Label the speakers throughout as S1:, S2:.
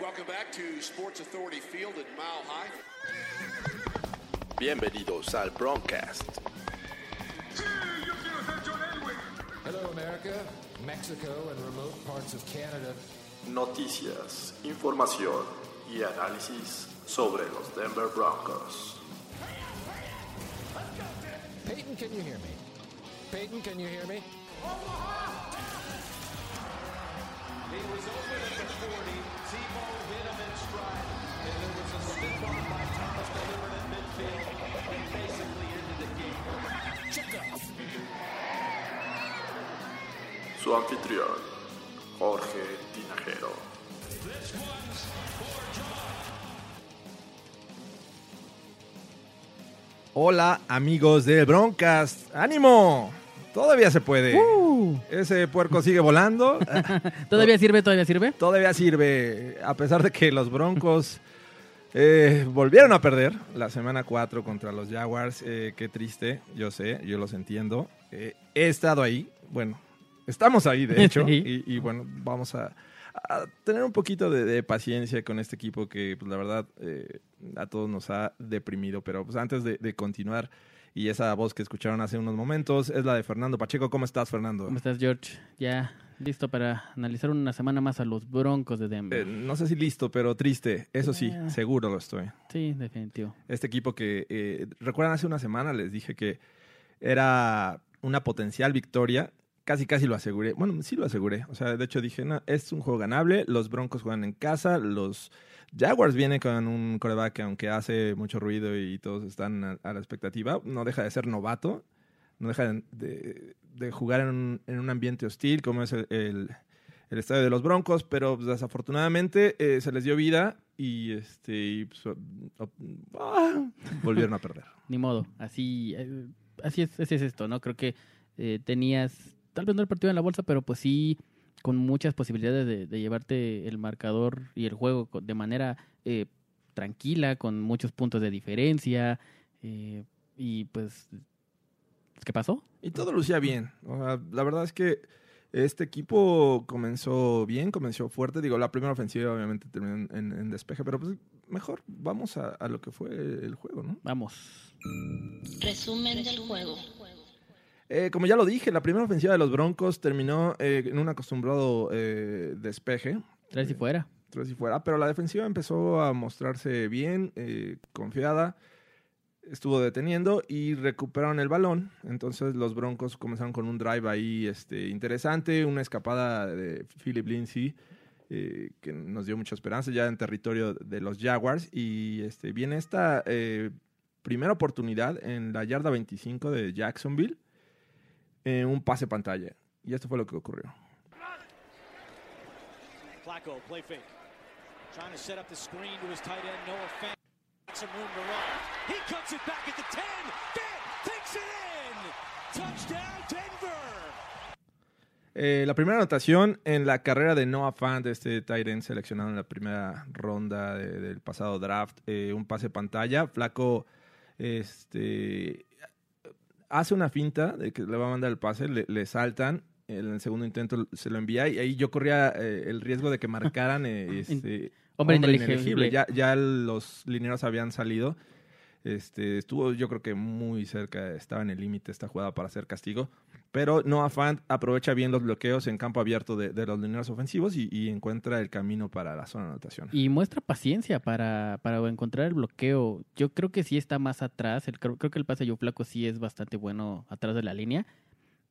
S1: Welcome back to Sports Authority Field at Mile High.
S2: Bienvenidos al Broncast.
S3: Hello, America, Mexico, and remote parts of Canada.
S2: Noticias, información y análisis sobre los Denver Broncos.
S3: Peyton, can you hear me? Peyton, can you hear me?
S4: He was open at the 40. Tebow hit him in stride. And there was a stiff arm by Thomas delivered at midfield and basically ended the game.
S2: Su anfitrión, Jorge Tinajero.
S5: Hola amigos de Broncast, ánimo, todavía se puede. Ese puerco sigue volando,
S6: ¿Todavía sirve? ¿Todavía sirve?
S5: todavía sirve, a pesar de que los Broncos eh, volvieron a perder la semana 4 contra los Jaguars. eh, qué triste, yo sé, yo los entiendo. Eh, he estado ahí, bueno, estamos ahí de hecho,
S6: Sí.
S5: y, y bueno, vamos a, a tener un poquito de, de paciencia con este equipo que pues, la verdad eh, a todos nos ha deprimido. Pero pues antes de, de continuar, y esa voz que escucharon hace unos momentos es la de Fernando Pacheco. ¿Cómo estás, Fernando?
S6: ¿Cómo estás, George? Ya listo para analizar una semana más a los Broncos de Denver.
S5: Eh, no sé si listo, pero triste. Eso sí,
S6: Ah.
S5: seguro lo estoy.
S6: Sí, definitivo.
S5: Este equipo que, eh, recuerdan, hace una semana les dije que era una potencial victoria. Casi, casi lo aseguré. Bueno, sí lo aseguré. O sea, de hecho dije, no, es un juego ganable. Los Broncos juegan en casa. Los Jaguars vienen con un coreback que aunque hace mucho ruido y todos están a, la expectativa, no deja de ser novato. No deja de, jugar en un, en un ambiente hostil como es el, el- estadio de los Broncos, pero desafortunadamente eh, se les dio vida y, este, pues, ah, volvieron a perder.
S6: Ni modo. Así, eh, así, es, así es esto, ¿no? Creo que eh, tenías, tal vez no el partido en la bolsa, pero pues sí con muchas posibilidades de, de llevarte el marcador y el juego de manera eh, tranquila, con muchos puntos de diferencia. eh, y pues, ¿qué pasó?
S5: Y todo lucía bien. O sea, la verdad es que este equipo comenzó bien, comenzó fuerte. Digo, la primera ofensiva obviamente terminó en, en- en despeje, pero pues mejor vamos a, a lo que fue el juego, ¿no?
S6: Vamos.
S7: Resumen del juego.
S5: Eh, como ya lo dije, la primera ofensiva de los Broncos terminó eh, en un acostumbrado eh, despeje.
S6: Tres y fuera.
S5: tres y fuera, pero la defensiva empezó a mostrarse bien, eh, confiada, estuvo deteniendo y recuperaron el balón. Entonces los Broncos comenzaron con un drive ahí este, interesante, una escapada de Philip Lindsay eh, que nos dio mucha esperanza ya en territorio de los Jaguars y este, viene esta eh, primera oportunidad en la yarda 25 de Jacksonville, en un pase pantalla. Y esto fue lo que ocurrió.
S8: Flacco, play fake. Trying to set up the screen to his tight end, Noah Fant. Some room to run. He cuts it back at the 10. Fant takes it in. Touchdown, Denver.
S5: Eh, la primera anotación en la carrera de Noah Fant, este tight end seleccionado en la primera ronda de- del pasado draft, eh, un pase pantalla. Flaco este, hace una finta de que le va a mandar el pase, le, le saltan. En el segundo intento se lo envía y ahí yo corría eh, el riesgo de que marcaran eh, este,
S6: Hombre inelegible.
S5: Ya, ya los lineros habían salido. Este, estuvo yo creo que muy cerca, estaba en el límite esta jugada para hacer castigo. Pero Noah Fant aprovecha bien los bloqueos en campo abierto de, los lineros ofensivos y, encuentra el camino para la zona de anotación.
S6: Y muestra paciencia para, para encontrar el bloqueo. Yo creo que sí está más atrás. Creo, creo que el pase de Joe Flaco sí es bastante bueno atrás de la línea.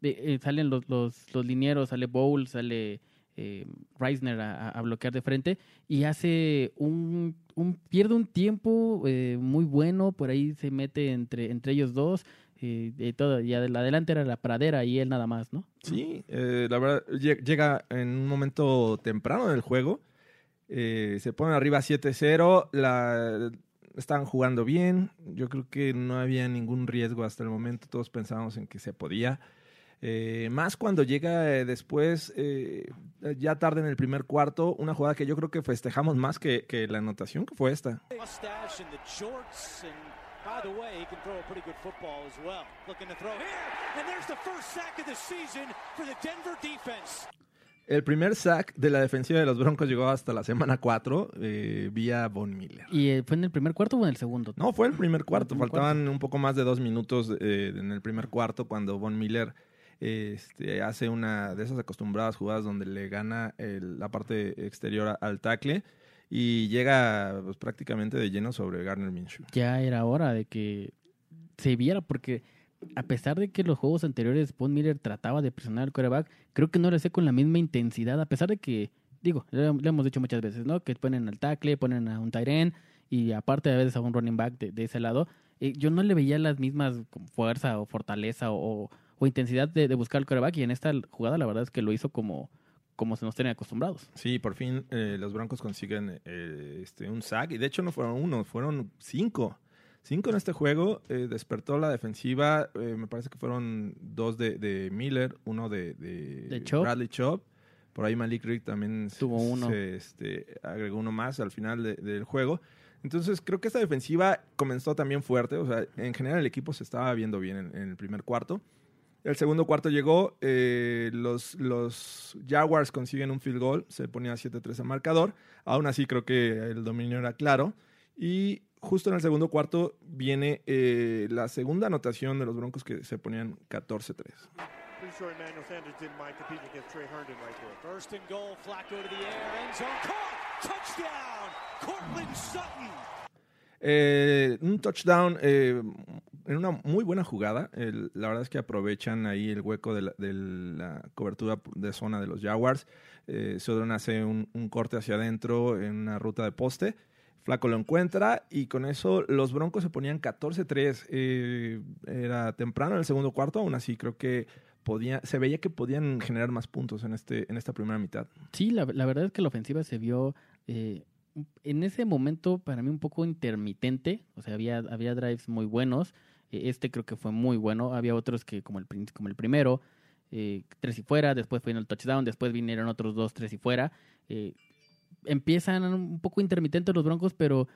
S6: De- eh, salen los, los, los linieros, sale Bowl, sale eh, Reisner a, a bloquear de frente y hace un, un pierde un tiempo eh, muy bueno. Por ahí se mete entre, entre ellos dos. Eh, y todo, y adel- adelante era la pradera y él nada más, ¿no?
S5: Sí, eh, la verdad, lle- llega en un momento temprano del juego. eh, se ponen arriba 7-0. La, estaban jugando bien. Yo creo que no había ningún riesgo hasta el momento. Todos pensábamos en que se podía. Eh, más cuando llega eh, después, eh, ya tarde en el primer cuarto, una jugada que yo creo que festejamos más que, que la anotación, que fue esta.
S8: By the way, he can throw a pretty good football as well. Looking to throw here. And there's the first sack of the season for the Denver defense.
S5: El primer sack de la defensiva de los Broncos llegó hasta la semana 4 eh, vía Von Miller.
S6: ¿Y eh, fue en el primer cuarto o en el segundo?
S5: No, fue el primer cuarto.
S6: primer
S5: Faltaban un poco más de dos minutos eh, en el primer cuarto cuando Von Miller eh, este, hace una de esas acostumbradas jugadas donde le gana el- la parte exterior al tackle y llega pues, prácticamente de lleno sobre Garner Minshew.
S6: Ya era hora de que se viera, porque a pesar de que los juegos anteriores Von Miller trataba de presionar al quarterback, creo que no lo hacía con la misma intensidad, a pesar de que, digo, le hemos dicho muchas veces, ¿no? Que ponen al tackle, ponen a un tight y aparte a veces a un running back de, ese lado. eh, yo no le veía las mismas fuerza o fortaleza o, intensidad de, de buscar al quarterback y en esta jugada la verdad es que lo hizo como, como se nos tiene acostumbrados.
S5: Sí, por fin eh, los Broncos consiguen eh, este, un sack. Y de hecho no fueron uno, fueron cinco. Cinco en este juego. eh, despertó la defensiva. me parece que fueron dos de, de Miller, uno de, de,
S6: De Chubb.
S5: Bradley Chubb. Por ahí Malik Rick también se-
S6: Tuvo uno.
S5: se, este, agregó uno más al final de- del juego. Entonces creo que esta defensiva comenzó también fuerte. O sea, en general el equipo se estaba viendo bien en, en el primer cuarto. El segundo cuarto llegó, eh, los, los Jaguars consiguen un field goal, se ponía 7-3 el marcador. Aún así creo que el dominio era claro. Y justo en el segundo cuarto viene eh, la segunda anotación de los Broncos que se ponían 14-3.
S9: Pretty sure Emmanuel Sanders didn't mind competing against Trey Herndon right there.
S8: First and goal, Flacco to the air, end zone, caught, touchdown, Cortland Sutton.
S5: Eh, un touchdown eh, en una muy buena jugada. El- la verdad es que aprovechan ahí el hueco de la, cobertura de zona de los Jaguars. Eh, Sodron hace un, un corte hacia adentro en una ruta de poste. Flaco lo encuentra y con eso los Broncos se ponían 14-3. Eh, era temprano en el segundo cuarto, aún así creo que podía, se veía que podían generar más puntos en, este, en esta primera mitad.
S6: Sí, la, la verdad es que la ofensiva se vio eh, en ese momento para mí un poco intermitente. O sea, había, había drives muy buenos. Eh, este creo que fue muy bueno. Había otros que, como el, como el primero, eh, tres y fuera. Después en el touchdown. Después vinieron otros dos, tres y fuera. Eh, empiezan un poco intermitentes los Broncos, pero,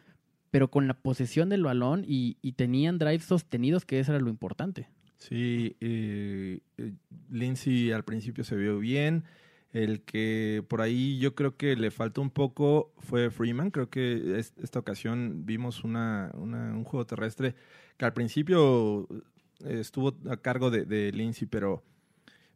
S6: pero con la posesión del balón y, y tenían drives sostenidos, que eso era lo importante.
S5: Sí, eh, eh, Lindsay al principio se vio bien. El que por ahí yo creo que le faltó un poco fue Freeman. Creo que es- esta ocasión vimos una- un juego terrestre que al principio eh, estuvo a cargo de, de Lindsay, pero,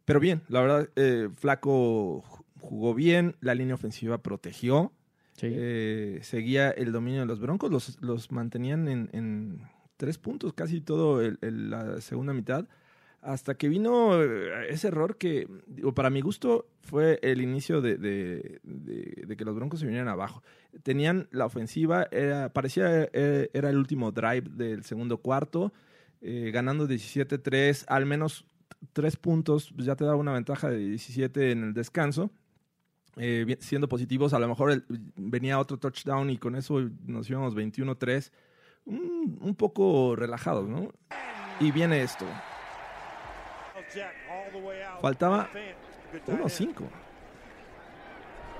S5: pero bien, la verdad, eh, Flaco ju- jugó bien, la línea ofensiva protegió,
S6: Sí.
S5: eh, seguía el dominio de los Broncos, los, los mantenían en, en tres puntos casi todo el- el- la segunda mitad, hasta que vino eh, ese error que, digo, para mi gusto, fue el inicio de, de- de- de que los Broncos se vinieran abajo. Tenían la ofensiva, era, parecía eh, era el último drive del segundo cuarto, eh, ganando 17-3, al menos tres puntos, pues ya te daba una ventaja de 17 en el descanso eh, siendo positivos, a lo mejor el- venía otro touchdown y con eso nos íbamos 21-3, un, un poco relajados, ¿no? Y viene esto. Faltaba
S9: Fan, good tight end.
S5: 1-5.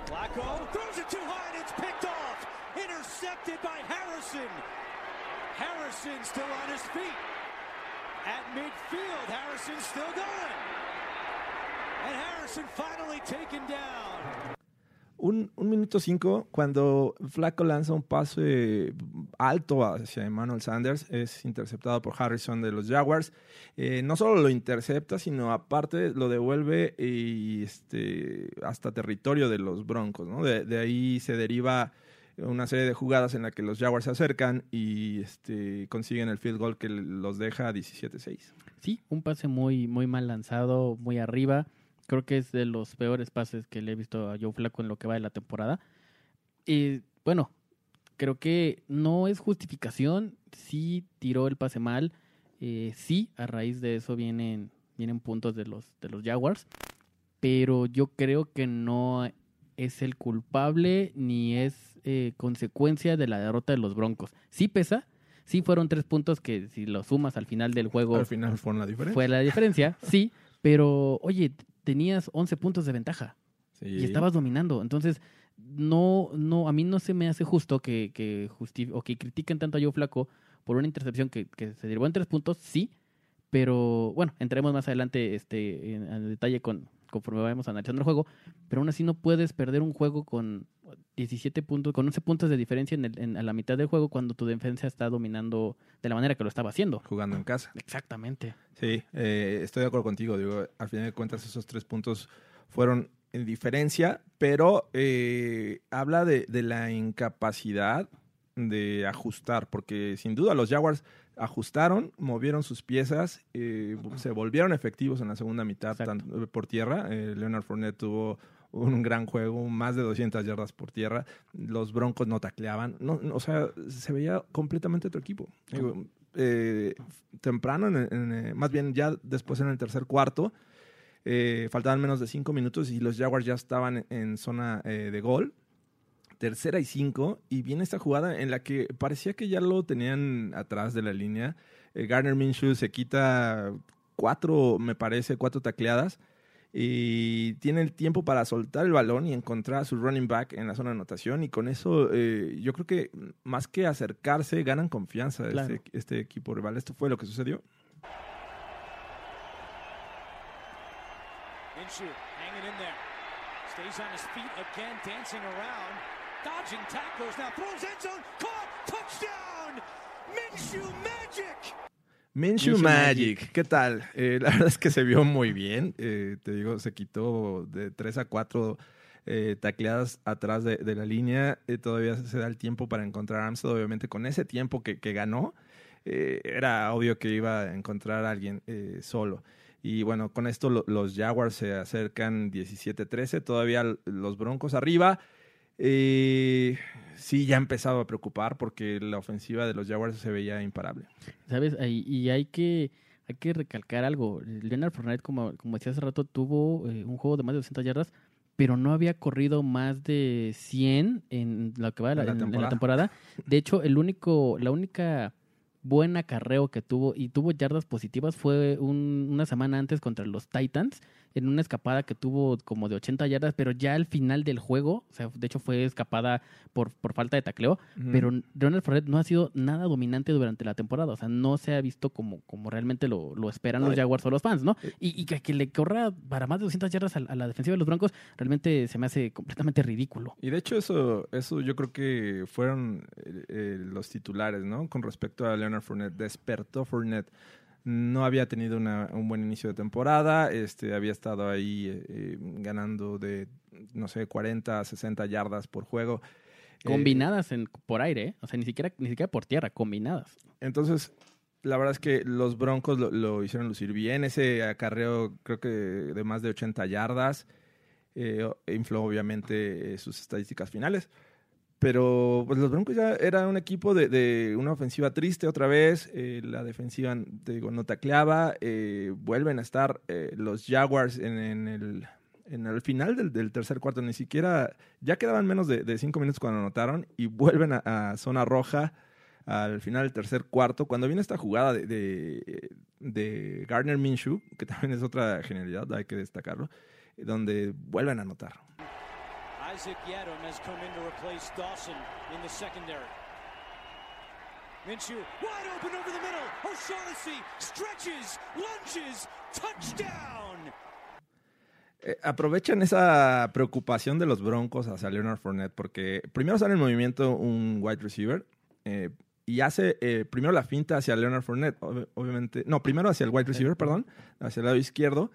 S8: Flacco throws it too high and it's picked off. Harrison. Still on his feet. At midfield, Harrison still going. And Harrison finally taken down.
S5: Un, minuto cinco, cuando Flaco lanza un pase alto hacia Emmanuel Sanders, es interceptado por Harrison de los Jaguars. Eh, no solo lo intercepta, sino aparte lo devuelve y este, hasta territorio de los Broncos. de ahí se deriva una serie de jugadas en la que los Jaguars se acercan y este, consiguen el field goal que los deja 17-6.
S6: Sí, un pase muy, muy mal lanzado, muy arriba. Creo que es de los peores pases que le he visto a Joe Flaco en lo que va de la temporada. Y bueno, creo que no es justificación. Sí tiró el pase mal. Eh, sí, a raíz de eso vienen, vienen puntos de los, de los Jaguars. Pero yo creo que no es el culpable ni es eh, consecuencia de la derrota de los Broncos. Sí pesa. Sí fueron tres puntos que si los sumas al final del juego
S5: Al final fue la diferencia.
S6: fue la diferencia, sí, pero oye, tenías 11 puntos de ventaja
S5: Sí.
S6: y estabas dominando. Entonces, no, no, a mí no se me hace justo que, que o que critiquen tanto a Joe Flaco por una intercepción que, que se derivó en tres puntos, sí, pero bueno, entremos más adelante este, en, en detalle con, conforme vayamos analizando el juego, pero aún así no puedes perder un juego con 17 puntos, con 11 puntos de diferencia en el- en- a la mitad del juego cuando tu defensa está dominando de la manera que lo estaba haciendo.
S5: Jugando en casa.
S6: Exactamente.
S5: Sí, eh, estoy de acuerdo contigo. Digo, al final de cuentas, esos tres puntos fueron en diferencia, pero eh, habla de, de la incapacidad de ajustar, porque sin duda los Jaguars ajustaron, movieron sus piezas, eh, se volvieron efectivos en la segunda mitad tanto por tierra. Eh, Leonard Fournette tuvo un gran juego, más de 200 yardas por tierra. Los Broncos no tacleaban. No, no, o sea, se veía completamente otro equipo. Digo, eh, temprano, en, en, eh, más bien ya después en el tercer cuarto, eh, faltaban menos de cinco minutos y los Jaguars ya estaban en, en zona eh, de gol. Tercera y cinco, y viene esta jugada en la que parecía que ya lo tenían atrás de la línea. Eh, Garner Minshew se quita cuatro, me parece, cuatro tacleadas y tiene el tiempo para soltar el balón y encontrar a su running back en la zona de anotación y con eso eh, yo creo que más que acercarse ganan confianza
S6: Claro.
S5: este, este equipo rival. Esto fue lo que sucedió.
S8: Minshew hanging in there. Stays on his feet again, dancing around. Dodging tackles now. Throws end zone. Caught. Touchdown. Minshew Magic.
S5: Minshew Magic. ¿qué tal? Eh, la verdad es que se vio muy bien. Eh, te digo, se quitó de 3 a 4 eh, tacleadas atrás de, de la línea. Eh, todavía se da el tiempo para encontrar a Armstead. Obviamente, con ese tiempo que, que ganó, eh, era obvio que iba a encontrar a alguien eh, solo. Y bueno, con esto lo- los Jaguars se acercan 17-13. Todavía los Broncos arriba. Eh, sí, ya empezaba a preocupar porque la ofensiva de los Jaguars se veía imparable.
S6: ¿Sabes? Y hay que, hay que recalcar algo. Leonard Fournette, como, como decía hace rato, tuvo eh, un juego de más de 200 yardas, pero no había corrido más de 100 en lo que va de la,
S5: En la
S6: en- en la
S5: temporada.
S6: temporada. De hecho, el único, la única buen acarreo que tuvo y tuvo yardas positivas fue un- una semana antes contra los Titans en una escapada que tuvo como de 80 yardas, pero ya al final del juego, o sea, de hecho fue escapada por, por falta de tacleo, pero Leonard Fournette no ha sido nada dominante durante la temporada. O sea, no se ha visto como, como realmente lo, lo esperan los Jaguars o los fans, ¿no? Y, y que, que le corra para más de 200 yardas a, a la defensiva de los Broncos realmente se me hace completamente ridículo.
S5: Y de hecho eso, eso yo creo que fueron eh, eh, los titulares, ¿no? Con respecto a Leonard Fournette. Despertó Fournette. No había tenido una- un buen inicio de temporada. Este, había estado ahí eh, eh, ganando de, no sé, 40 a 60 yardas por juego. Eh,
S6: Combinadas en, por aire, ¿eh? O sea, ni siquiera, ni siquiera por tierra, combinadas.
S5: Entonces, la verdad es que los Broncos lo, lo hicieron lucir bien. Ese acarreo, creo que de más de 80 yardas, eh, infló obviamente eh, sus estadísticas finales. Pero pues los Broncos ya era un equipo de, de una ofensiva triste otra vez. eh, la defensiva, te digo, no tacleaba. eh, vuelven a estar eh, los Jaguars en, el, en el final del, tercer cuarto. Ni siquiera, ya quedaban menos de, cinco minutos cuando anotaron y vuelven a, a zona roja al final del tercer cuarto, cuando viene esta jugada de, de, de Gardner Minshew, que también es otra genialidad, hay que destacarlo, donde vuelven a anotar.
S8: Isaac Yadom has come in to replace Dawson in the secondary. Minshew wide open over the middle. O'Shaughnessy stretches, lunges, touchdown.
S5: Eh, aprovechan esa preocupación de los Broncos hacia Leonard Fournette, porque primero sale en movimiento un wide receiver eh, y hace eh, primero la finta hacia Leonard Fournette, ob- obviamente, no, primero hacia el wide receiver, perdón, hacia el lado izquierdo,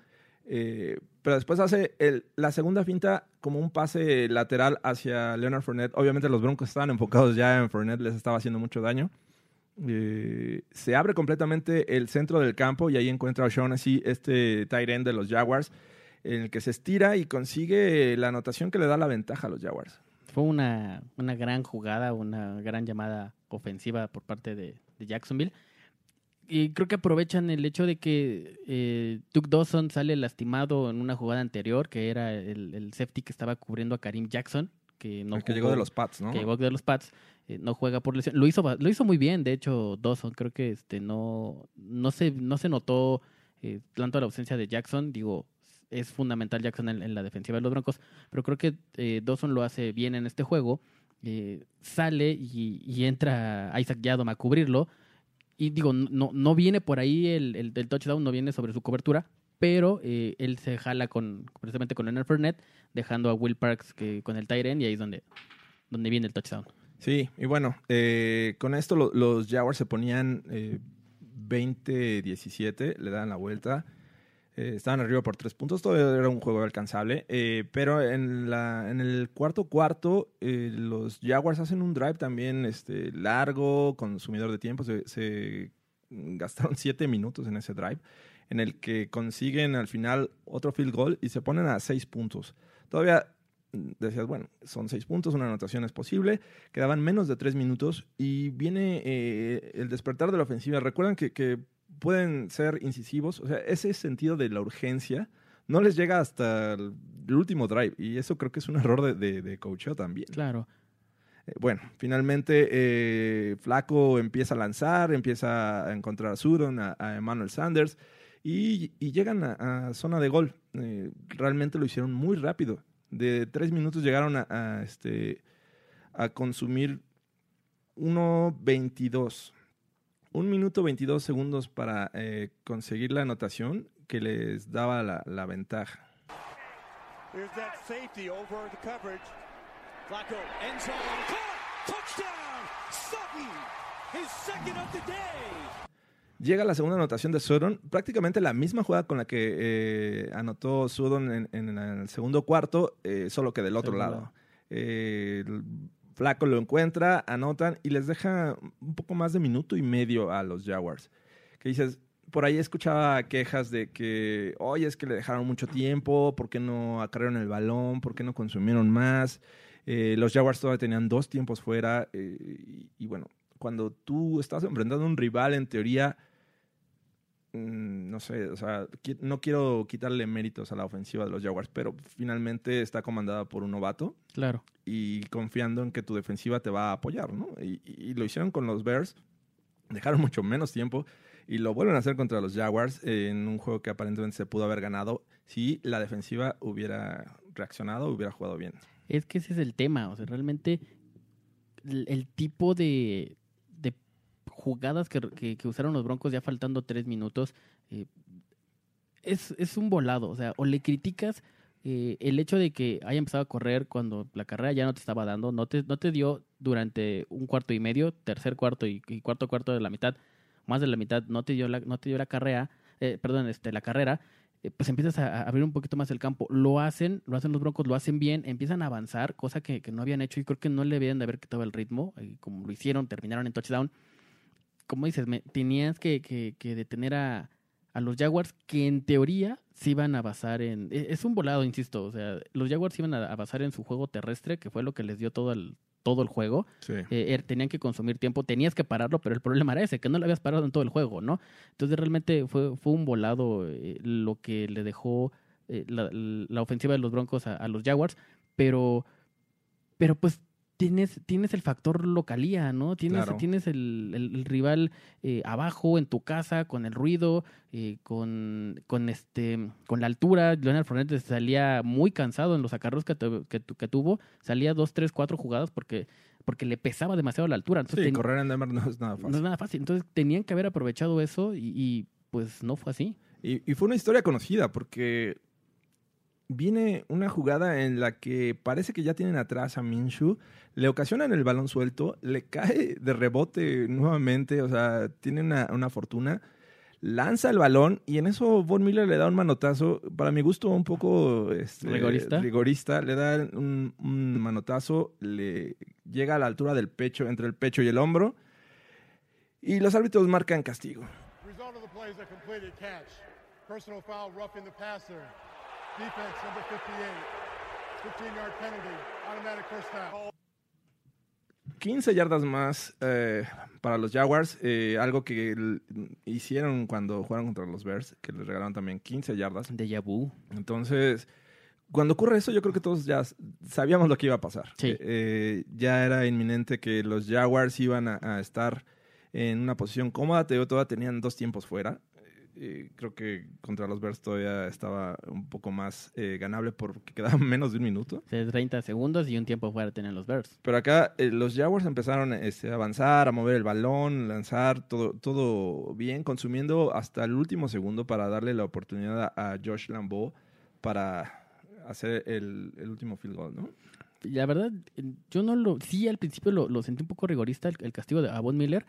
S5: eh, pero después hace la segunda finta como un pase lateral hacia Leonard Fournette. Obviamente los Broncos estaban enfocados ya en Fournette, les estaba haciendo mucho daño. Eh, se abre completamente el centro del campo y ahí encuentra a O'Shaughnessy, este tight end de los Jaguars, en el que se estira y consigue la anotación que le da la ventaja a los Jaguars.
S6: Fue una, una gran jugada, una gran llamada ofensiva por parte de Jacksonville. Y creo que aprovechan el hecho de que eh, Duke Dawson sale lastimado en una jugada anterior, que era el, el safety que estaba cubriendo a Karim Jackson, que no
S5: el que
S6: jugó-
S5: llegó de los Pats, ¿no?
S6: que llegó de los Pats, eh, no juega por lesión. Lo hizo, lo hizo muy bien, de hecho, Dawson. Creo que este no, no, se, no se notó eh, tanto la ausencia de Jackson. Digo, es fundamental Jackson en, en la defensiva de los Broncos, pero creo que eh, Dawson lo hace bien en este juego. Eh, sale y, y entra Isaac Yadom a cubrirlo. Y digo, no, no viene por ahí el, el, touchdown, no viene sobre su cobertura, pero eh, él se jala con precisamente con Leonard Fournette, dejando a Will Parks que, con el end y ahí es donde, donde viene el touchdown.
S5: Sí, y bueno, eh, con esto lo- los Jaguars se ponían eh, 20-17, le dan la vuelta. Eh, estaban arriba por tres puntos, todavía era un juego alcanzable. eh, pero en, la, en el cuarto cuarto, eh, los Jaguars hacen un drive también este, largo, consumidor de tiempo. Se, se gastaron siete minutos en ese drive, en el que consiguen al final otro field goal y se ponen a seis puntos. Todavía decías, bueno, son seis puntos, una anotación es posible. Quedaban menos de tres minutos y viene el despertar de la ofensiva. Recuerdan que, que pueden ser incisivos, o sea, ese sentido de la urgencia no les llega hasta el, último drive y eso creo que es un error de, de, de coacheo también.
S6: Claro.
S5: Eh, bueno, finalmente eh, Flaco empieza a lanzar, empieza a encontrar a Sudon, a, a Emmanuel Sanders y, y llegan a, a zona de gol. Eh, realmente lo hicieron muy rápido. De tres minutos llegaron a, a, este, a consumir 1.22. Un minuto 22 segundos para eh, conseguir la anotación que les daba la, la ventaja. Llega la segunda anotación de Sudon, prácticamente la misma jugada con la que eh, anotó Sudon en, en el segundo cuarto, eh, solo que del otro
S6: Segundo.
S5: lado. Eh, Flaco lo encuentra, anotan y les deja un poco más de minuto y medio a los Jaguars. Que dices, por ahí escuchaba quejas de que, oye, es que le dejaron mucho tiempo, ¿por qué no acarrearon el balón? ¿Por qué no consumieron más? Eh, los Jaguars todavía tenían dos tiempos fuera. eh, y, y bueno, cuando tú estás enfrentando a un rival, en teoría, no sé, o sea, no quiero quitarle méritos a la ofensiva de los Jaguars, pero finalmente está comandada por un novato
S6: Claro.
S5: y confiando en que tu defensiva te va a apoyar, ¿no? Y, y lo hicieron con los Bears, dejaron mucho menos tiempo y lo vuelven a hacer contra los Jaguars en un juego que aparentemente se pudo haber ganado si la defensiva hubiera reaccionado, hubiera jugado bien.
S6: Es que ese es el tema, o sea, realmente el, el tipo de jugadas que, usaron los Broncos ya faltando tres minutos eh, es, es un volado, o sea, o le criticas eh, el hecho de que haya empezado a correr cuando la carrera ya no te estaba dando, no te, no te dio durante un cuarto y medio, tercer cuarto y, cuarto cuarto de la mitad, más de la mitad, no te dio la, no te dio la carrera, eh, perdón, este, la carrera, eh, pues empiezas a, abrir un poquito más el campo. Lo hacen, lo hacen los Broncos, lo hacen bien, empiezan a avanzar, cosa que, que no habían hecho y creo que no le debían de haber quitado el ritmo, como lo hicieron, terminaron en touchdown. Como dices, me, tenías que, que- que detener a, a los Jaguars que en teoría se iban a basar en... e- Es un volado, insisto, o sea, los Jaguars iban a, a basar en su juego terrestre, que fue lo que les dio todo el, todo el juego.
S5: Sí.
S6: Eh, er- tenían que consumir tiempo, tenías que pararlo, pero el problema era ese, que no lo habías parado en todo el juego, ¿no? Entonces realmente fue, fue un volado eh, lo que le dejó eh, la, la ofensiva de los Broncos a, a los Jaguars, pero, pero pues tienes, tienes el factor localía, ¿no? Tienes,
S5: Claro.
S6: tienes el, el- el rival eh, abajo en tu casa, con el ruido, eh, con, con este con la altura. Leonard Fournette salía muy cansado en los acarros que, tu- que, que tuvo, salía dos, tres, cuatro jugadas porque, porque le pesaba demasiado la altura. Entonces
S5: Sí,
S6: ten-
S5: correr en Denver no es nada
S6: no
S5: fácil.
S6: es nada fácil. Entonces tenían que haber aprovechado eso y, y, pues no fue así.
S5: Y, y fue una historia conocida porque viene una jugada en la que parece que ya tienen atrás a Minshew, le ocasionan el balón suelto, le cae de rebote nuevamente, o sea, tiene una, una fortuna, lanza el balón y en eso Von Miller le da un manotazo, para mi gusto un poco este,
S6: ¿Rigorista?
S5: rigorista, le da un, un manotazo, le llega a la altura del pecho, entre el pecho y el hombro, y los árbitros marcan castigo.
S9: Result of the play is a completed catch. Personal foul, roughing the passer. Defense number 58. 15 yard penalty. Automatic first down.
S5: 15 yardas más eh, para los Jaguars, eh, algo que hicieron cuando jugaron contra los Bears, que les regalaron también 15 yardas.
S6: De vu.
S5: Entonces, cuando ocurre eso, yo creo que todos ya sabíamos lo que iba a pasar.
S6: Sí.
S5: Eh, eh, ya era inminente que los Jaguars iban a, a estar en una posición cómoda, te digo, todavía tenían dos tiempos fuera. Eh, creo que contra los Bears todavía estaba un poco más eh, ganable porque quedaba menos de un minuto.
S6: O sea, 30 segundos y un tiempo fuera tener los Bears.
S5: Pero acá eh, los Jaguars empezaron este, a avanzar, a mover el balón, lanzar, todo, todo bien, consumiendo hasta el último segundo para darle la oportunidad a Josh Lambeau para hacer el, el último field goal, ¿no?
S6: La verdad, yo no lo... Sí, al principio lo, lo sentí un poco rigorista el, el castigo de Von Miller,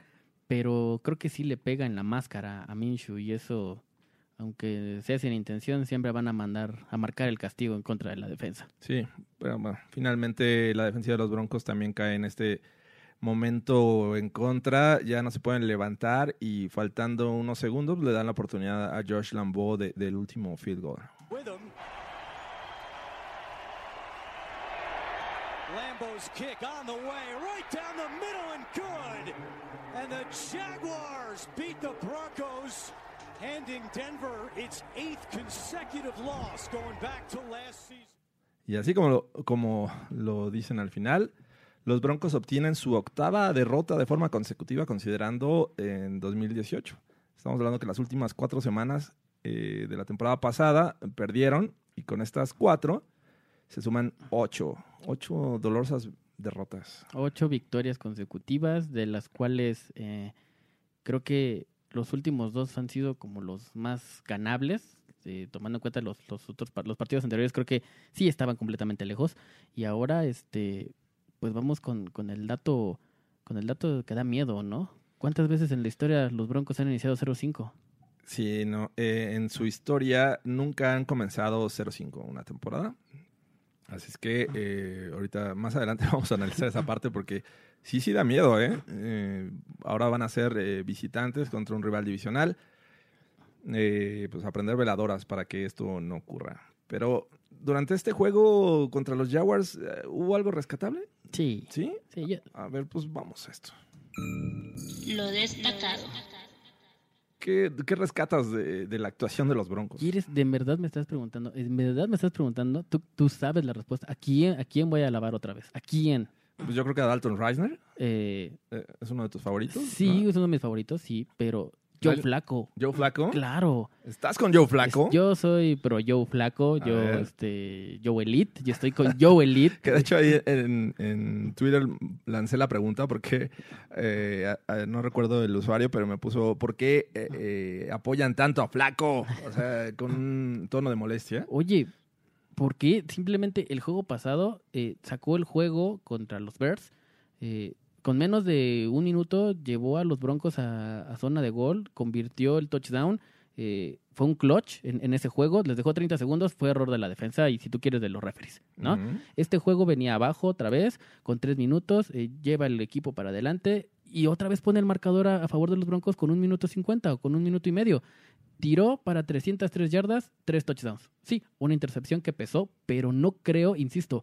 S6: pero creo que sí le pega en la máscara a Minshew y eso, aunque sea sin intención, siempre van a mandar a marcar el castigo en contra de la defensa.
S5: Sí, pero bueno, finalmente la defensiva de los Broncos también cae en este momento en contra, ya no se pueden levantar y faltando unos segundos le dan la oportunidad a Josh Lambeau de- del último field goal.
S8: Lambo's kick on the way, right down the middle and good. And the Jaguars beat the Broncos, handing Denver its eighth consecutive loss going back to last season.
S5: Y así como lo, como lo dicen al final, los Broncos obtienen su octava derrota de forma consecutiva considerando en 2018. Estamos hablando que las últimas cuatro semanas eh, de la temporada pasada perdieron y con estas cuatro se suman ocho, ocho dolorosas derrotas.
S6: Ocho victorias consecutivas, de las cuales eh, creo que los últimos dos han sido como los más ganables, eh, tomando en cuenta los, los otros los partidos anteriores, creo que sí estaban completamente lejos. Y ahora, este, pues vamos con, con el dato, con el dato que da miedo, ¿no? ¿Cuántas veces en la historia los Broncos han iniciado 0-5?
S5: Sí, no, eh, en su historia nunca han comenzado 0-5 una temporada. Así es que eh, ahorita más adelante vamos a analizar esa parte porque sí, sí da miedo, ¿eh? Eh, ahora van a ser eh, visitantes contra un rival divisional. Eh, pues aprender veladoras para que esto no ocurra. Pero durante este juego contra los Jaguars, ¿hubo algo rescatable?
S6: Sí,
S5: ¿Sí?
S6: sí, yo-
S5: A ver, pues vamos a esto.
S7: Lo destacado.
S5: ¿Qué, qué rescatas de, de la actuación de los Broncos?
S6: ¿Quieres, de verdad me estás preguntando, en verdad me estás preguntando, tú, tú sabes la respuesta, ¿a quién, ¿a quién voy a alabar otra vez? ¿A quién?
S5: Pues yo creo que a Dalton Reisner
S6: Eh,
S5: eh, es uno de tus favoritos.
S6: sí,
S5: ¿no?
S6: es uno de mis favoritos, sí, pero Joe. Flaco,
S5: Joe Flaco.
S6: claro.
S5: ¿Estás con Joe Flaco?
S6: Es- Yo soy pro Joe Flaco,
S5: A
S6: yo,
S5: ver.
S6: este, Joe Elite, yo estoy con Joe Elite.
S5: Que de hecho ahí en, en Twitter lancé la pregunta porque eh, no recuerdo el usuario, pero me puso ¿por qué eh, eh, apoyan tanto a Flaco? O sea, con un tono de molestia.
S6: Oye, ¿por qué simplemente el juego pasado eh, sacó el juego contra los Bears? eh, con menos de un minuto llevó a los Broncos a, a zona de gol, convirtió el touchdown. eh, fue un clutch en, en ese juego, les dejó 30 segundos, fue error de la defensa y si tú quieres de los referees, ¿no? Este juego venía abajo otra vez, con tres minutos, eh, lleva el equipo para adelante y otra vez pone el marcador a, a favor de los Broncos con un minuto cincuenta o con un minuto y medio. Tiró para 303 yardas, tres touchdowns. Sí, una intercepción que pesó, pero no creo, insisto,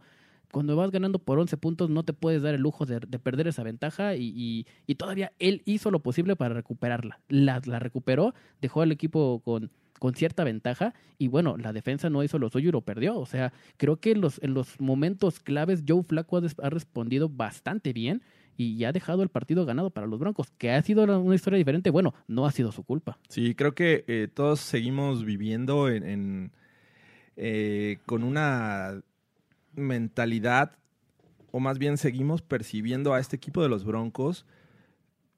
S6: cuando vas ganando por 11 puntos no te puedes dar el lujo de, de perder esa ventaja y, todavía él hizo lo posible para recuperarla. La, la recuperó, dejó al equipo con, cierta ventaja y bueno, la defensa no hizo lo suyo y lo perdió. O sea, creo que en los, en los momentos claves Joe Flaco ha, respondido bastante bien y ha dejado el partido ganado para los Broncos, que ha sido una historia diferente. Bueno, no ha sido su culpa.
S5: Sí, creo que eh, todos seguimos viviendo en, en, eh, con una mentalidad, o más bien seguimos percibiendo a este equipo de los Broncos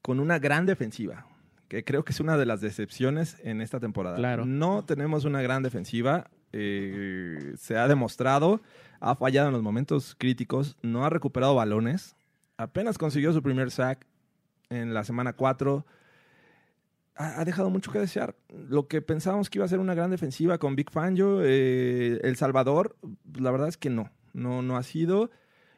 S5: con una gran defensiva, que creo que es una de las decepciones en esta temporada.
S6: Claro.
S5: No tenemos una gran defensiva, eh, se ha demostrado, ha fallado en los momentos críticos, no ha recuperado balones, apenas consiguió su primer sack en la semana 4 ha, dejado mucho que desear. Lo que pensábamos que iba a ser una gran defensiva con Big Fangio, eh, El Salvador, la verdad es que no, no, no ha sido.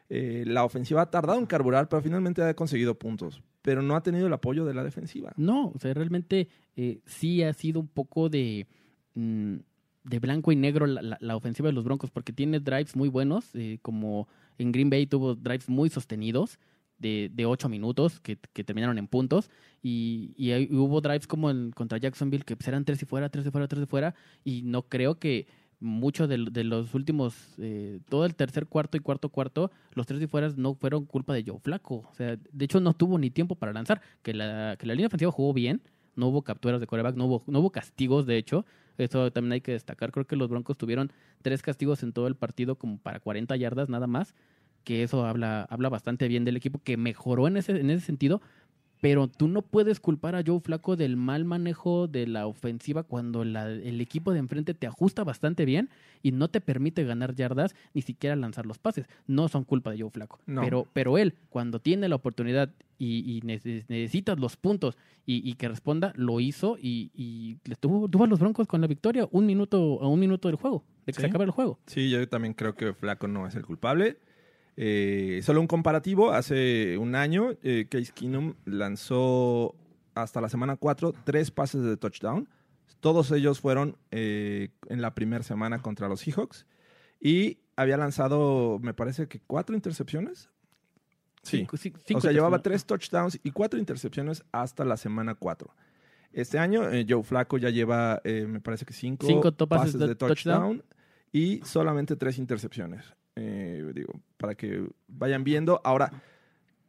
S5: Eh, la ofensiva ha tardado en carburar, pero finalmente ha conseguido puntos. Pero no ha tenido el apoyo de la defensiva.
S6: No, o sea, realmente eh, sí ha sido un poco de, mm, de blanco y negro la, la- ofensiva de los Broncos, porque tiene drives muy buenos, eh, como en Green Bay tuvo drives muy sostenidos de, de 8 minutos que, que terminaron en puntos, y, y hubo drives como en, contra Jacksonville que pues, eran tres y fuera, tres y fuera, tres y fuera, y no creo que mucho de, de los últimos, eh, todo el tercer cuarto y cuarto cuarto, los tres y fuera no fueron culpa de Joe Flaco. O sea, de hecho no tuvo ni tiempo para lanzar. Que la, que la línea ofensiva jugó bien, no hubo capturas de coreback, no hubo, no hubo castigos, de hecho. Eso también hay que destacar. Creo que los Broncos tuvieron tres castigos en todo el partido, como para 40 yardas nada más. Que eso habla, habla bastante bien del equipo, que mejoró en ese, en ese sentido. Pero tú no puedes culpar a Joe Flaco del mal manejo de la ofensiva cuando la- el equipo de enfrente te ajusta bastante bien y no te permite ganar yardas ni siquiera lanzar los pases. No son culpa de Joe Flaco.
S5: No.
S6: Pero, pero él, cuando tiene la oportunidad y, y neces- necesitas los puntos y, y que responda, lo hizo y, y le tuvo, tuvo a los Broncos con la victoria un minuto a un minuto del juego, de que
S5: Sí.
S6: se acaba el juego.
S5: Sí, yo también creo que Flaco no es el culpable. Eh, solo un comparativo, hace un año eh, Case Keenum lanzó hasta la semana 4 tres pases de touchdown. Todos ellos fueron eh, en la primera semana contra los Seahawks. Y había lanzado, me parece que cuatro intercepciones. Sí.
S6: Cinco-
S5: o sea, llevaba tres touchdowns y cuatro intercepciones hasta la semana 4. Este año eh, Joe Flaco ya lleva, eh, me parece que cinco,
S6: pases de
S5: touchdown y solamente tres intercepciones. Eh, digo, para que vayan viendo. Ahora,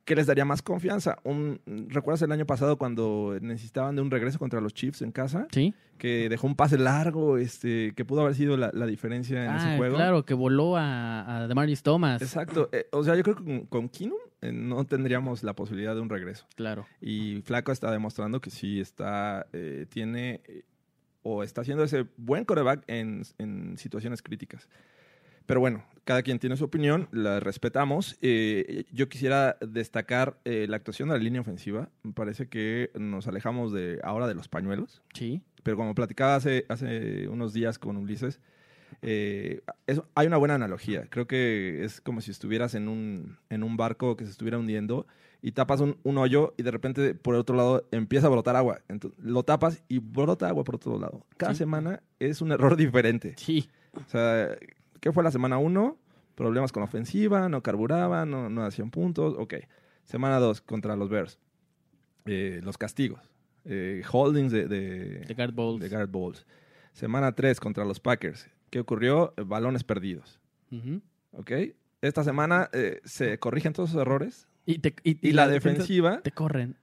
S5: ¿qué les daría más confianza? Un, ¿Recuerdas el año pasado cuando necesitaban de un regreso contra los Chiefs en casa?
S6: Sí.
S5: Que dejó un pase largo, este, que pudo haber sido la, la diferencia en
S6: Ah,
S5: ese juego.
S6: claro, que voló a, a Demarius Thomas.
S5: Exacto. Eh, o sea, yo creo que con, con eh, no tendríamos la posibilidad de un regreso.
S6: Claro.
S5: Y Flaco está demostrando que sí está, eh, tiene o está haciendo ese buen coreback en, en situaciones críticas. Pero bueno, cada quien tiene su opinión, la respetamos. Eh, yo quisiera destacar eh, la actuación de la línea ofensiva. Me parece que nos alejamos de ahora de los pañuelos.
S6: Sí.
S5: Pero como platicaba hace, hace unos días con Ulises, eh, es- hay una buena analogía. Creo que es como si estuvieras en un, en un barco que se estuviera hundiendo y tapas un, un hoyo y de repente por el otro lado empieza a brotar agua. Entonces, lo tapas y brota agua por otro lado. Cada
S6: Sí.
S5: semana es un error diferente.
S6: Sí.
S5: O sea, ¿qué fue la semana 1? Problemas con la ofensiva, no carburaban, no, no hacían puntos. Ok. Semana 2 contra los Bears. Eh, los castigos. Eh, holdings de, de,
S6: De Garrett Bowles.
S5: de Garrett Bowles. Semana 3 contra los Packers. ¿Qué ocurrió? Eh, Balones perdidos. ¿Ok? Esta semana eh, se corrigen todos esos errores
S6: Y, te- y-
S5: y,
S6: y
S5: la, defensiva
S6: Te corren.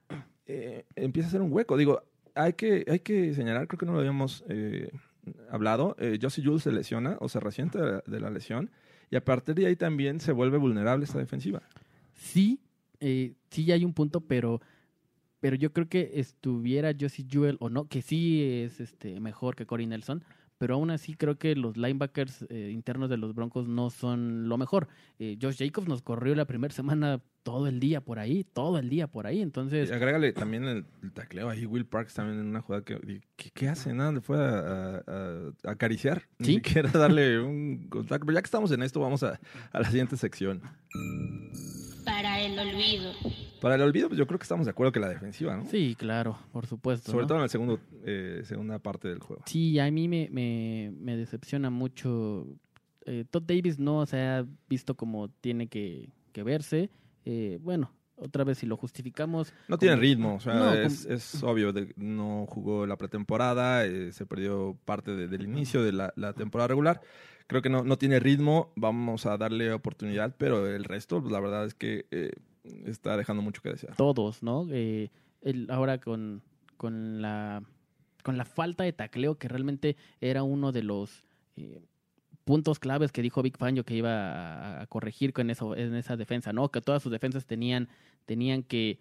S5: eh, empieza a ser un hueco. Digo, hay que, hay que señalar, creo que no lo habíamos eh, hablado, eh, Josie Jules se lesiona o se resiente de la, lesión y a partir de ahí también se vuelve vulnerable esta defensiva.
S6: Sí, eh, sí hay un punto, pero, pero yo creo que estuviera Josie Jewell o no, que sí es este mejor que Corey Nelson, pero aún así creo que los linebackers eh, internos de los Broncos no son lo mejor. Eh, Josh Jacobs nos corrió la primera semana todo el día por ahí, todo el día por ahí, entonces
S5: Y agrégale también el, el tacleo ahí, Will Parks también en una jugada que, ¿qué, qué hace? Nada, le fue a, a- a acariciar, ni
S6: Sí.
S5: siquiera darle un contacto. Pero ya que estamos en esto, vamos a, a la siguiente sección.
S7: Para el olvido.
S5: Para el olvido, pues yo creo que estamos de acuerdo que la defensiva, ¿no?
S6: sí, claro, por supuesto.
S5: Sobre
S6: ¿no?
S5: todo en la segundo, eh, segunda parte del juego.
S6: Sí, a mí me, me, me decepciona mucho. Eh, Todd Davis no se ha visto como tiene que, que verse. Eh, bueno, otra vez si lo justificamos.
S5: No tiene ritmo, o sea,
S6: No,
S5: es,
S6: como-
S5: es obvio, de- no jugó la pretemporada, eh, se perdió parte de- del inicio de la, la temporada regular. Creo que no, no tiene ritmo, vamos a darle oportunidad, pero el resto, pues, la verdad es que eh, está dejando mucho que desear.
S6: Todos, ¿no? Eh, ahora con, con, la, con la falta de tacleo, que realmente era uno de los eh, puntos claves que dijo Big Fangio que iba a, a corregir con eso, en esa defensa, ¿no? Que todas sus defensas tenían, tenían que,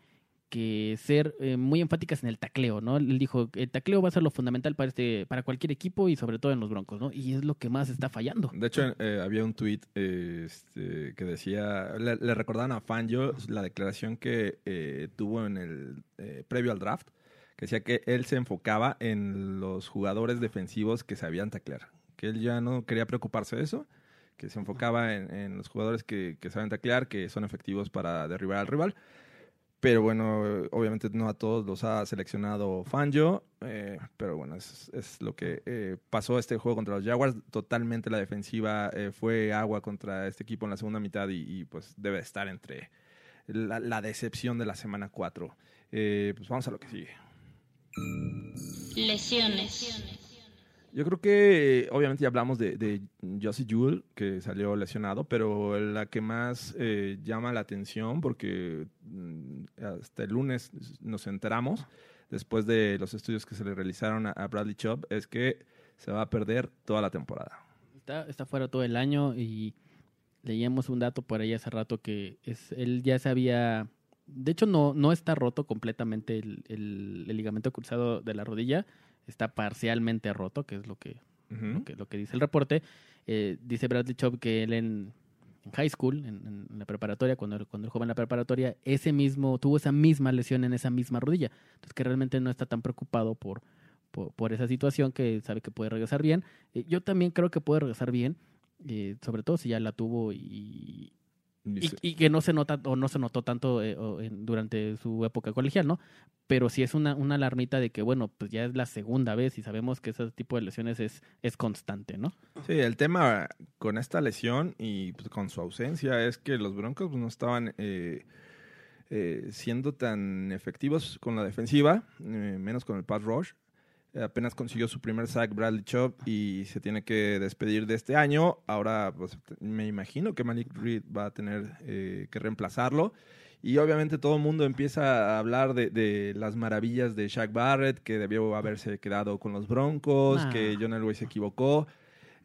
S6: que ser eh, muy enfáticas en el tacleo, ¿no? Él dijo, el tacleo va a ser lo fundamental para este, para cualquier equipo y sobre todo en los Broncos, ¿no? Y es lo que más está fallando.
S5: De hecho, eh, había un tweet este, que decía, le, le recordaban a Fangio la declaración que eh, tuvo en el eh, previo al draft, que decía que él se enfocaba en los jugadores defensivos que sabían taclear, que él ya no quería preocuparse de eso, que se enfocaba en, en los jugadores que, que saben taclear, que son efectivos para derribar al rival. Pero bueno, obviamente no a todos los ha seleccionado Fangio, eh, pero bueno, es, lo que eh, pasó este juego contra los Jaguars. Totalmente la defensiva eh, fue agua contra este equipo en la segunda mitad y, y, pues debe estar entre la, la decepción de la semana 4. Eh, pues vamos a lo que sigue.
S7: Lesiones.
S5: Yo creo que obviamente ya hablamos de, de Josie Jewell, que salió lesionado, pero la que más eh, llama la atención, porque mm, hasta el lunes nos enteramos después de los estudios que se le realizaron a, Bradley Chubb, es que se va a perder toda la temporada.
S6: Está, está fuera todo el año y leíamos un dato por ahí hace rato que es, él ya se había... De hecho, no, no está roto completamente el- el ligamento cruzado de la rodilla, está parcialmente roto, que es lo que, lo que, lo que dice el reporte. Eh, dice Bradley Chubb que él en, en high school, en, en la preparatoria, cuando, cuando él joven en la preparatoria, ese mismo, tuvo esa misma lesión en esa misma rodilla. Entonces que realmente no está tan preocupado por, por, por esa situación, que sabe que puede regresar bien. Eh, yo también creo que puede regresar bien, eh, sobre todo si ya la tuvo y, y, que no se nota o no se notó tanto eh, o en- durante su época colegial, ¿no? Pero sí es una, una alarmita de que, bueno, pues ya es la segunda vez y sabemos que ese tipo de lesiones es, es constante, ¿no?
S5: Sí, el tema con esta lesión y pues, con su ausencia es que los Broncos pues, no estaban eh, eh, siendo tan efectivos con la defensiva, eh, menos con el pass rush. Apenas consiguió su primer sack Bradley Chubb y se tiene que despedir de este año. Ahora pues, me imagino que Malik Reed va a tener eh, que reemplazarlo. Y obviamente todo el mundo empieza a hablar de, de las maravillas de Shaq Barrett, que debió haberse quedado con los Broncos, que John Elway se equivocó.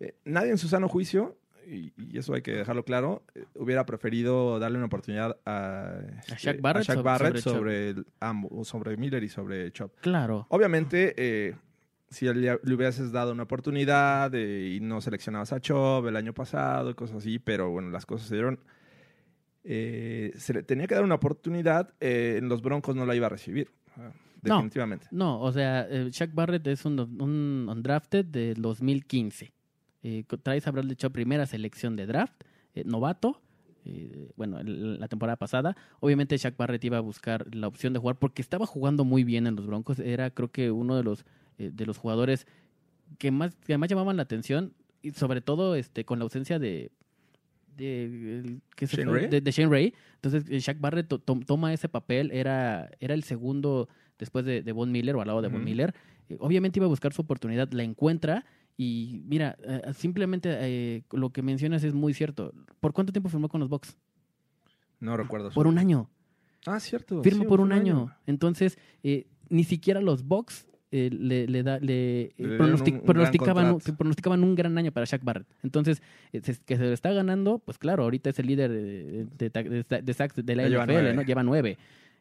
S5: Eh, nadie en su sano juicio, y, y eso hay que dejarlo claro, eh, hubiera preferido darle una oportunidad a,
S6: A Shaq Barrett sobre-
S5: Barrett
S6: sobre Chubb.
S5: sobre, el- ambos, sobre Miller y sobre Chop.
S6: Claro.
S5: Obviamente, eh, si le, le hubieses dado una oportunidad eh, y no seleccionabas a Chop el año pasado y cosas así, pero bueno, las cosas se dieron. se le tenía que dar una oportunidad, en los Broncos no la iba a recibir.
S6: No.
S5: Definitivamente.
S6: No, o sea, Shaq Barrett es un, un undrafted de 2015. Eh, traes a Bradley primera selección de draft, eh, novato. eh, bueno, el- la temporada pasada. Obviamente Shaq Barrett iba a buscar la opción de jugar porque estaba jugando muy bien en los Broncos. Era creo que uno de los, eh, de los jugadores que más, que más llamaban la atención y sobre todo este con la ausencia de de, el- ¿qué se
S5: Shane? Ray.
S6: de, de Shane Ray. Entonces eh, Shaq Barrett to- to- toma ese papel, era, era el segundo después de, de Von Miller o al lado de Von
S5: Ujú.
S6: Miller. Eh, obviamente iba a buscar su oportunidad, la encuentra y mira, eh, simplemente eh, lo que mencionas es muy cierto. ¿Por cuánto tiempo firmó con los Bucks?
S5: No recuerdo.
S6: Por un año.
S5: Ah, cierto.
S6: Firma
S5: sí,
S6: por un año. Entonces, eh, ni siquiera los Bucks eh, le, le, da, le, eh,
S5: Le un- un
S6: pronosticaban, pronosticaban un gran año para Shaq Barrett. Entonces, eh, se- que se lo está ganando, pues claro, ahorita es el líder de, de, de- de de la
S5: lleva
S6: NFL,
S5: nueve.
S6: ¿no? Lleva nueve.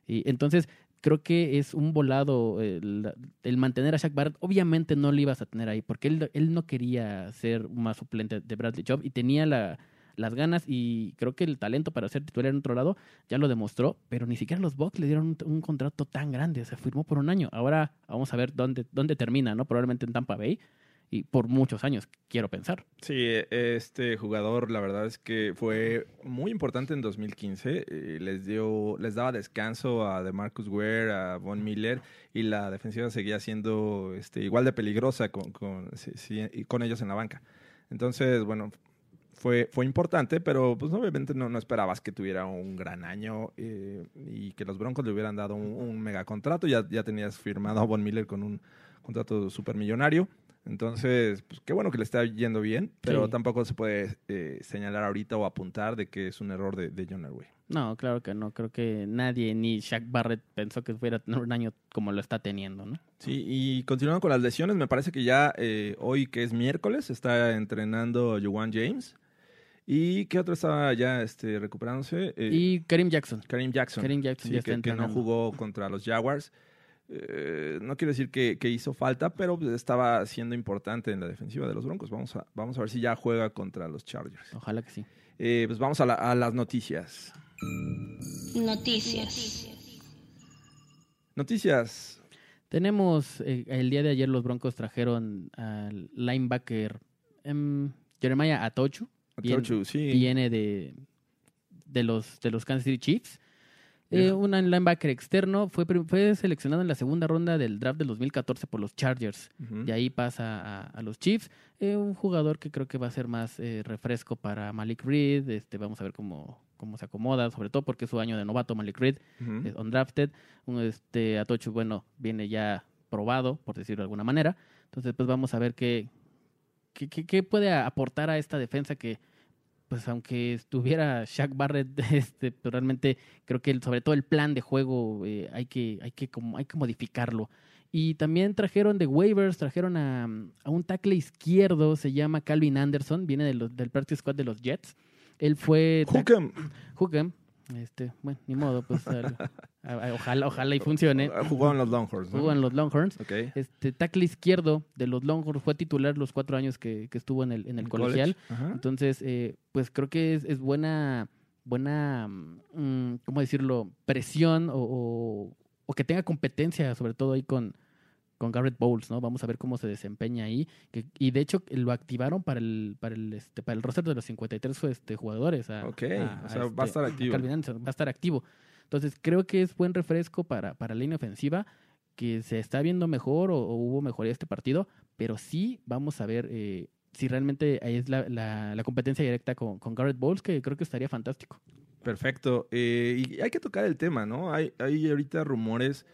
S6: Y entonces, creo que es un volado el, el mantener a Shaq Barrett. Obviamente no lo ibas a tener ahí, porque él, él no quería ser más suplente de Bradley Chubb y tenía la, las ganas y creo que el talento para ser titular en otro lado ya lo demostró, pero ni siquiera los Bucks le dieron un, un contrato tan grande, se firmó por un año. Ahora vamos a ver dónde, dónde termina, ¿no? Probablemente en Tampa Bay y por muchos años, quiero pensar.
S5: Sí, este jugador, la verdad es que fue muy importante en 2015. eh, les dio, les daba descanso a DeMarcus Ware, a Von Miller, y la defensiva seguía siendo este, igual de peligrosa con, y ellos en la banca. Entonces, bueno, fue, importante, pero pues obviamente no, esperabas que tuviera un gran año eh, y que los Broncos le hubieran dado un, un mega contrato. Ya, ya tenías firmado a Von Miller con un contrato supermillonario. Entonces, pues qué bueno que le está yendo bien, pero
S6: Sí.
S5: tampoco se puede eh, señalar ahorita o apuntar de que es un error de, de John Elway.
S6: No, claro que no. Creo que nadie, ni Shaq Barrett, pensó que fuera a tener un año como lo está teniendo, ¿no?
S5: Sí, y continuando con las lesiones, me parece que ya eh, hoy, que es miércoles, está entrenando Juwan James. ¿Y qué otro estaba ya este, recuperándose? Eh,
S6: Y Karim Jackson.
S5: Karim Jackson.
S6: Karim Jackson
S5: Sí,
S6: ya está
S5: que, que no jugó contra los Jaguars. Eh, no quiero decir que, que hizo falta, pero estaba siendo importante en la defensiva de los Broncos. Vamos a, vamos a ver si ya juega contra los Chargers.
S6: Ojalá que sí.
S5: Eh, pues vamos a, la- a las noticias.
S7: Noticias.
S5: Noticias.
S6: Tenemos, eh, el día de ayer los Broncos trajeron al linebacker em, Jeremiah Atochu.
S5: Atochu, sí.
S6: Viene de, de, los, de los Kansas City Chiefs. Eh, un linebacker externo. Fue, fue seleccionado en la segunda ronda del draft del 2014 por los Chargers. De ahí pasa a, a los Chiefs. Eh, un jugador que creo que va a ser más eh, refresco para Malik Reed. Este, vamos a ver cómo, cómo se acomoda, sobre todo porque es su año de novato Malik Reed
S5: Ujú.
S6: es undrafted. Un, este, Atochu, bueno, viene ya probado, por decirlo de alguna manera. Entonces, pues vamos a ver qué, qué, qué- qué puede aportar a esta defensa que pues aunque estuviera Shaq Barrett, este, pero realmente creo que el- sobre todo el plan de juego eh, hay que, hay que como, hay que modificarlo. Y también trajeron de waivers, trajeron a, a un tackle izquierdo, se llama Calvin Anderson, viene de los- del practice squad de los Jets. Él fue
S5: Hookem.
S6: Hookem. Este, bueno, ni modo, pues al- a- a- ojalá, ojalá y funcione.
S5: Jugó en los Longhorns. ¿no?
S6: Jugó en los Longhorns.
S5: Ok.
S6: Este tackle izquierdo de los Longhorns fue titular los cuatro años que, que estuvo en el, en el colegial. Entonces, eh, pues creo que es, es buena, buena, mm, ¿cómo decirlo? Presión o, o- o que tenga competencia, sobre todo ahí con, con Garrett Bowles, ¿no? Vamos a ver cómo se desempeña ahí. Que, y de hecho lo activaron para el, para el, este, para el roster de los 53 este, jugadores. a-
S5: Ok,
S6: a-
S5: o sea,
S6: a
S5: va a estar activo.
S6: Calvin va a estar activo. Entonces, creo que es buen refresco para, para la línea ofensiva, que se está viendo mejor o, o hubo mejoría este partido, pero sí vamos a ver eh, si realmente ahí es la, la, la competencia directa con, con Garrett Bowles, que creo que estaría fantástico.
S5: Perfecto. Eh, y hay que tocar el tema, ¿no? Hay, hay ahorita rumores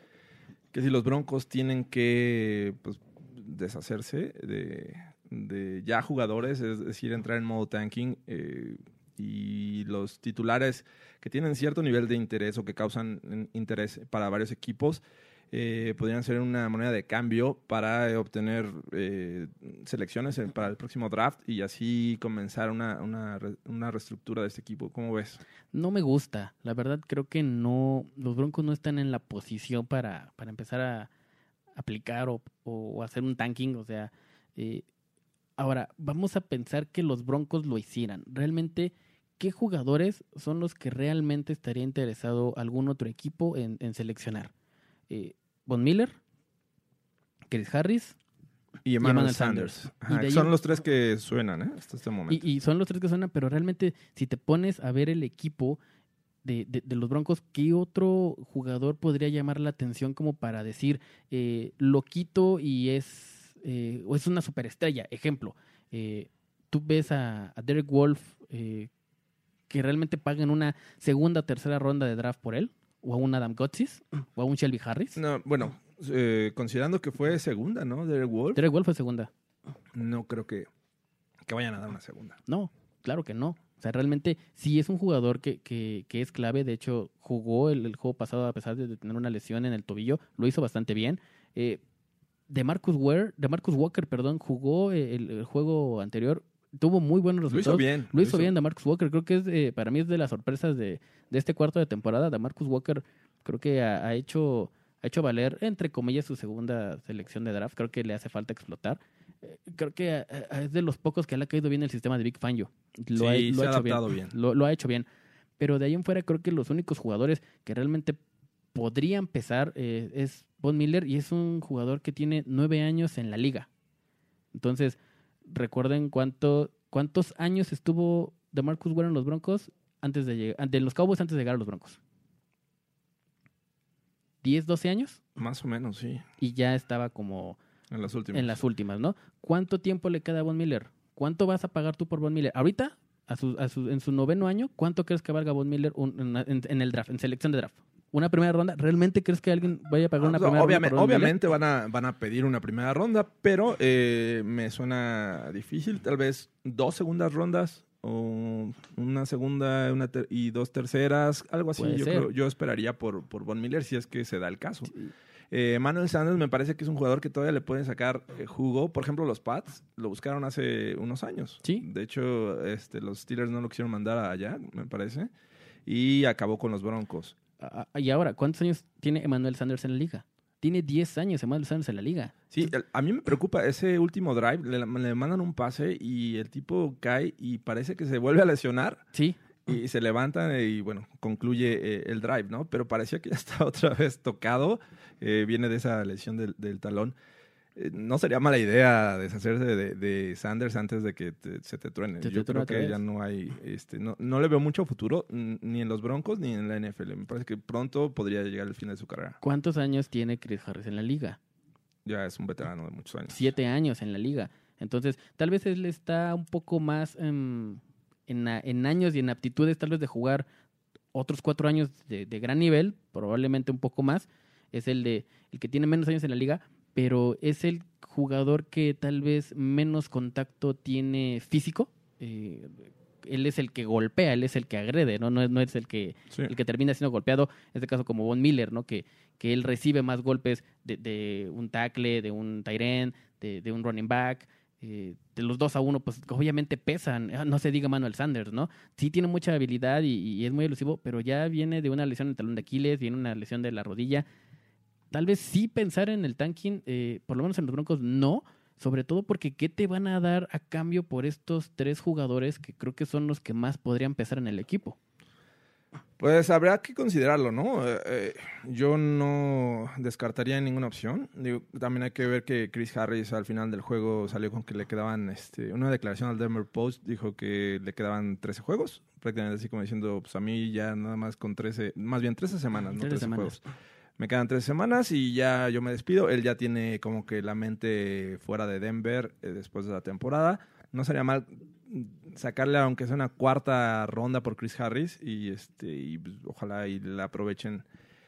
S5: que si los Broncos tienen que pues, deshacerse de, ya jugadores, es decir, entrar en modo tanking, eh, y los titulares que tienen cierto nivel de interés o que causan mm, interés para varios equipos, eh, podrían ser una moneda de cambio para eh, obtener eh, selecciones para el próximo draft y así comenzar una, una, una reestructura de este equipo. ¿Cómo ves?
S6: No me gusta, la verdad creo que no, los Broncos no están en la posición para, para empezar a aplicar o, o hacer un tanking, o sea, eh, ahora vamos a pensar que los Broncos lo hicieran. Realmente, ¿qué jugadores son los que realmente estaría interesado algún otro equipo en, en seleccionar? Eh, Von Miller, Chris Harris,
S5: Y Emmanuel Sanders.
S6: Sanders.
S5: Ajá,
S6: Y de ahí-
S5: son los tres que suenan, ¿eh? Hasta este momento.
S6: y son los tres que suenan, pero realmente si te pones a ver el equipo de, de- de los Broncos, ¿qué otro jugador podría llamar la atención como para decir, eh, lo quito y es, eh, o es una superestrella? Ejemplo, eh, tú ves a, a Derek Wolf eh, que realmente pagan una segunda o tercera ronda de draft por él, o a un Adam Gotsis, o a un Shelby Harris.
S5: No, bueno, eh, considerando que fue segunda, ¿no? Derek Wolf,
S6: Derek Wolf fue segunda.
S5: no creo que, que vayan a dar una segunda.
S6: No, claro que no. O sea, realmente sí es un jugador que, que, que es clave. De hecho, jugó el, el juego pasado a pesar de tener una lesión en el tobillo. Lo hizo bastante bien. Eh, de Marcus Ware, de Marcus Walker, perdón, jugó el, el juego anterior. Tuvo muy buenos
S5: Lo
S6: resultados.
S5: hizo bien.
S6: Lo hizo bien de Marcus Walker. Creo que es eh, para mí es de las sorpresas de, de este cuarto de temporada. De Marcus Walker creo que ha, ha hecho ha hecho valer entre comillas su segunda selección de draft. Creo que le hace falta explotar. Eh, Creo que eh, es de los pocos que le ha caído bien el sistema de Big Fangio. Lo
S5: Sí,
S6: ha, lo
S5: se
S6: ha hecho bien.
S5: adaptado bien.
S6: Lo, lo ha hecho bien. Pero de ahí en fuera creo que los únicos jugadores que realmente podrían pesar eh, es Von Miller y es un jugador que tiene nueve años en la liga. Entonces, recuerden cuánto, cuántos años estuvo de Marcus Ware en los Broncos antes de llegar, de los Cowboys antes de llegar a los Broncos. 10, 12 años
S5: Más o menos, sí.
S6: y ya estaba como
S5: En las últimas.
S6: en las últimas, ¿no? ¿Cuánto tiempo le queda a Von Miller? ¿Cuánto vas a pagar tú por Von Miller? Ahorita, a su, a su- en su noveno año, ¿cuánto crees que valga Von Miller un- en, en- en el draft, en selección de draft? ¿Una primera ronda? ¿Realmente crees que alguien vaya a pagar una primera
S5: obviamente,
S6: ronda?
S5: obviamente van a, van a pedir una primera ronda, pero eh, me suena difícil. Tal vez dos segundas rondas o una segunda una y dos terceras, algo así.
S6: Puede
S5: Yo,
S6: ser.
S5: creo- yo esperaría por, por Von Miller si es que se da el caso. Eh, Manuel Sanders me parece que es un jugador que todavía le pueden sacar eh, jugo. Por ejemplo, los Pats lo buscaron hace unos años.
S6: Sí.
S5: De hecho, este, los Steelers no lo quisieron mandar allá, me parece. Y acabó con los Broncos.
S6: Y ahora, ¿cuántos años tiene Emmanuel Sanders en la liga? Tiene 10 años Emmanuel Sanders en la liga.
S5: Sí, a mí me preocupa ese último drive. Le, le mandan un pase y el tipo cae y parece que se vuelve a lesionar
S6: Sí,
S5: y se levanta y bueno, concluye eh, el drive, ¿no? Pero parecía que ya está otra vez tocado. eh, viene de esa lesión del, del talón. Eh, no sería mala idea deshacerse de, de Sanders antes de que te- se te truene.
S6: Te
S5: Yo creo que ya no hay, este, no, no le veo mucho futuro ni en los Broncos ni en la NFL. Me parece que pronto podría llegar el fin de su carrera.
S6: ¿cuántos años tiene Chris Harris en la liga?
S5: Ya es un veterano de muchos años.
S6: siete años en la liga. Entonces, tal vez él está un poco más em, en, en años y en aptitudes, tal vez de jugar otros cuatro años de, de gran nivel, probablemente un poco más. Es el de el que tiene menos años en la liga, pero es el jugador que tal vez menos contacto tiene físico. Eh, él es el que golpea, él es el que agrede, ¿no? No es, no es el que
S5: Sí.
S6: el que termina siendo golpeado, en este caso como Von Miller, ¿no? Que, que él recibe más golpes de, de un tackle, de un end, de, de un running back, eh, de los dos a uno, pues obviamente pesan, Ah, no se diga Manuel Sanders, ¿no? Sí tiene mucha habilidad y, y es muy elusivo, pero ya viene de una lesión en el talón de Aquiles, viene una lesión de la rodilla. Tal vez sí pensar en el tanking, eh, por lo menos en los Broncos no, sobre todo porque ¿qué te van a dar a cambio por estos tres jugadores que creo que son los que más podrían pesar en el equipo?
S5: Pues habrá que considerarlo, ¿no? Eh, eh, yo no descartaría ninguna opción. Digo, también hay que ver que Chris Harris al final del juego salió con que le quedaban, este, una declaración al Denver Post dijo que le quedaban 13 juegos, prácticamente así como diciendo, pues a mí ya nada más con 13, más bien 13 semanas, no
S6: 13
S5: 13
S6: semanas.
S5: juegos. Me quedan 13 semanas y ya yo me despido. Él ya tiene como que la mente fuera de Denver eh, después de la temporada. No sería mal sacarle aunque sea una cuarta ronda por Chris Harris y este y pues, ojalá y la aprovechen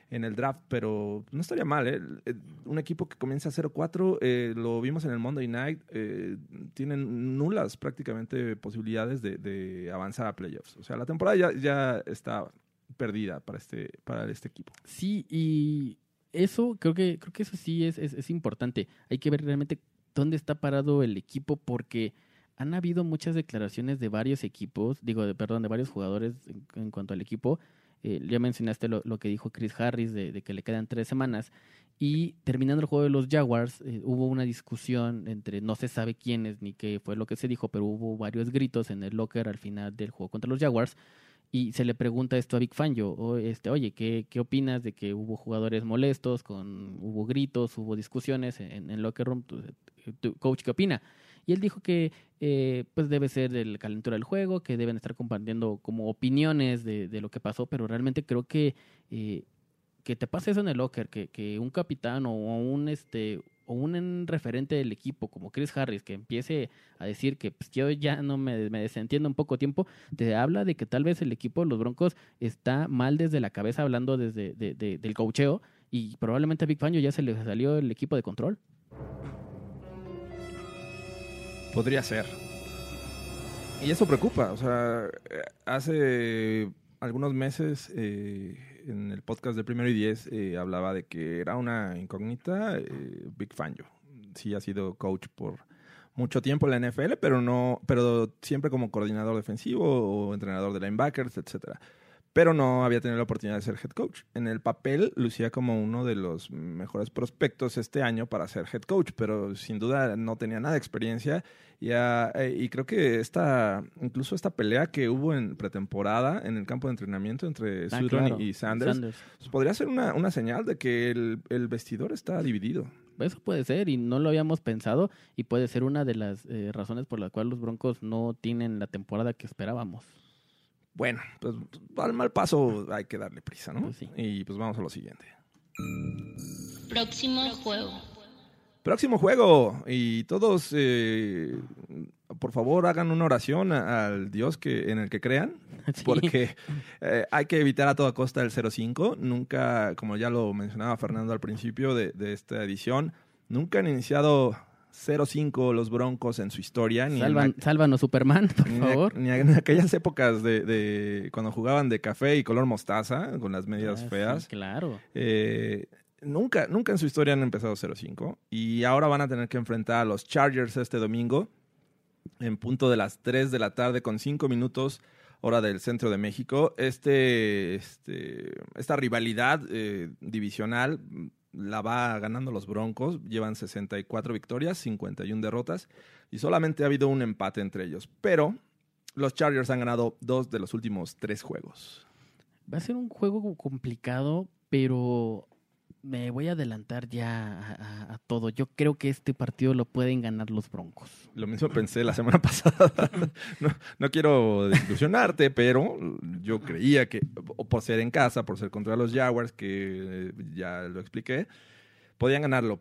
S5: en el draft, pero no estaría mal, ¿eh? Eh, Un equipo que comienza 0-4, eh, lo vimos en el Monday Night, eh, tienen nulas prácticamente posibilidades de, de avanzar a playoffs. O sea, la temporada ya, ya está perdida para este, para este equipo.
S6: Sí, y eso creo que creo que eso sí es, es, importante. Hay que ver realmente dónde está parado el equipo porque han habido muchas declaraciones de varios equipos, digo, de, perdón, de varios jugadores en, en cuanto al equipo. Eh, ya mencionaste lo, lo que dijo Chris Harris de, de que le quedan tres semanas. Y terminando el juego de los Jaguars, eh, hubo una discusión entre no se sabe quiénes ni qué fue lo que se dijo, pero hubo varios gritos en el locker al final del juego contra los Jaguars. Y se le pregunta esto a Big Fangio, o este, oye, ¿qué, ¿qué opinas de que hubo jugadores molestos, con, hubo gritos, hubo discusiones en, en locker room? ¿Tu, tu coach qué opina? Y él dijo que eh, pues debe ser el calentura del juego, que deben estar compartiendo como opiniones de, de lo que pasó, pero realmente creo que eh, que te pase eso en el locker, que, que un capitán o un este o un referente del equipo como Chris Harris que empiece a decir que pues, yo ya no me, me desentiendo en poco tiempo, te habla de que tal vez el equipo de los Broncos está mal desde la cabeza hablando desde de, de, del cocheo y probablemente a Big Fangio ya se le salió el equipo de control.
S5: Podría ser. Y eso preocupa. O sea, eh, hace algunos meses eh, en el podcast de Primero y Diez eh, hablaba de que era una incógnita eh, Big Fangio. Sí ha sido coach por mucho tiempo en la NFL, pero no, pero siempre como coordinador defensivo o entrenador de linebackers, etcétera. Pero no había tenido la oportunidad de ser head coach. En el papel lucía como uno de los mejores prospectos este año para ser head coach, pero sin duda no tenía nada de experiencia. Y, ah, eh, y creo que esta, incluso esta pelea que hubo en pretemporada en el campo de entrenamiento entre
S6: Ah, claro,
S5: y Sanders,
S6: Sanders.
S5: pues podría ser una, una señal de que el, el vestidor está dividido.
S6: Eso puede ser y no lo habíamos pensado y puede ser una de las eh, razones por las cuales los Broncos no tienen la temporada que esperábamos.
S5: Bueno, pues al mal paso hay que darle prisa, ¿no?
S6: Pues sí.
S5: Y pues vamos a lo siguiente.
S7: Próximo juego.
S5: Próximo juego. Y todos, eh, por favor, hagan una oración al Dios que, en el que crean.
S6: Sí.
S5: Porque eh, hay que evitar a toda costa el 0-5. Nunca, como ya lo mencionaba Fernando al principio de, de esta edición, nunca han iniciado 0-5 los Broncos en su historia. Ni en
S6: Salvan-
S5: la-
S6: sálvanos, Superman, por
S5: ni,
S6: favor.
S5: ni en aquellas épocas de, de cuando jugaban de café y color mostaza, con las medias
S6: Ah, sí,
S5: feas.
S6: claro.
S5: Eh, nunca, nunca en su historia han empezado 0-5 y ahora van a tener que enfrentar a los Chargers este domingo en punto de las 3 de la tarde con 5 minutos hora del centro de México. Este, este, esta rivalidad eh, divisional la va ganando los Broncos. Llevan 64 victorias, 51 derrotas y solamente ha habido un empate entre ellos. Pero los Chargers han ganado dos de los últimos tres juegos.
S6: Va a ser un juego complicado, pero me voy a adelantar ya a, todo. Yo creo que este partido lo pueden ganar los Broncos.
S5: Lo mismo pensé la semana pasada. No, no quiero desilusionarte, pero yo creía que, por ser en casa, por ser contra los Jaguars, que ya lo expliqué, podían ganarlo.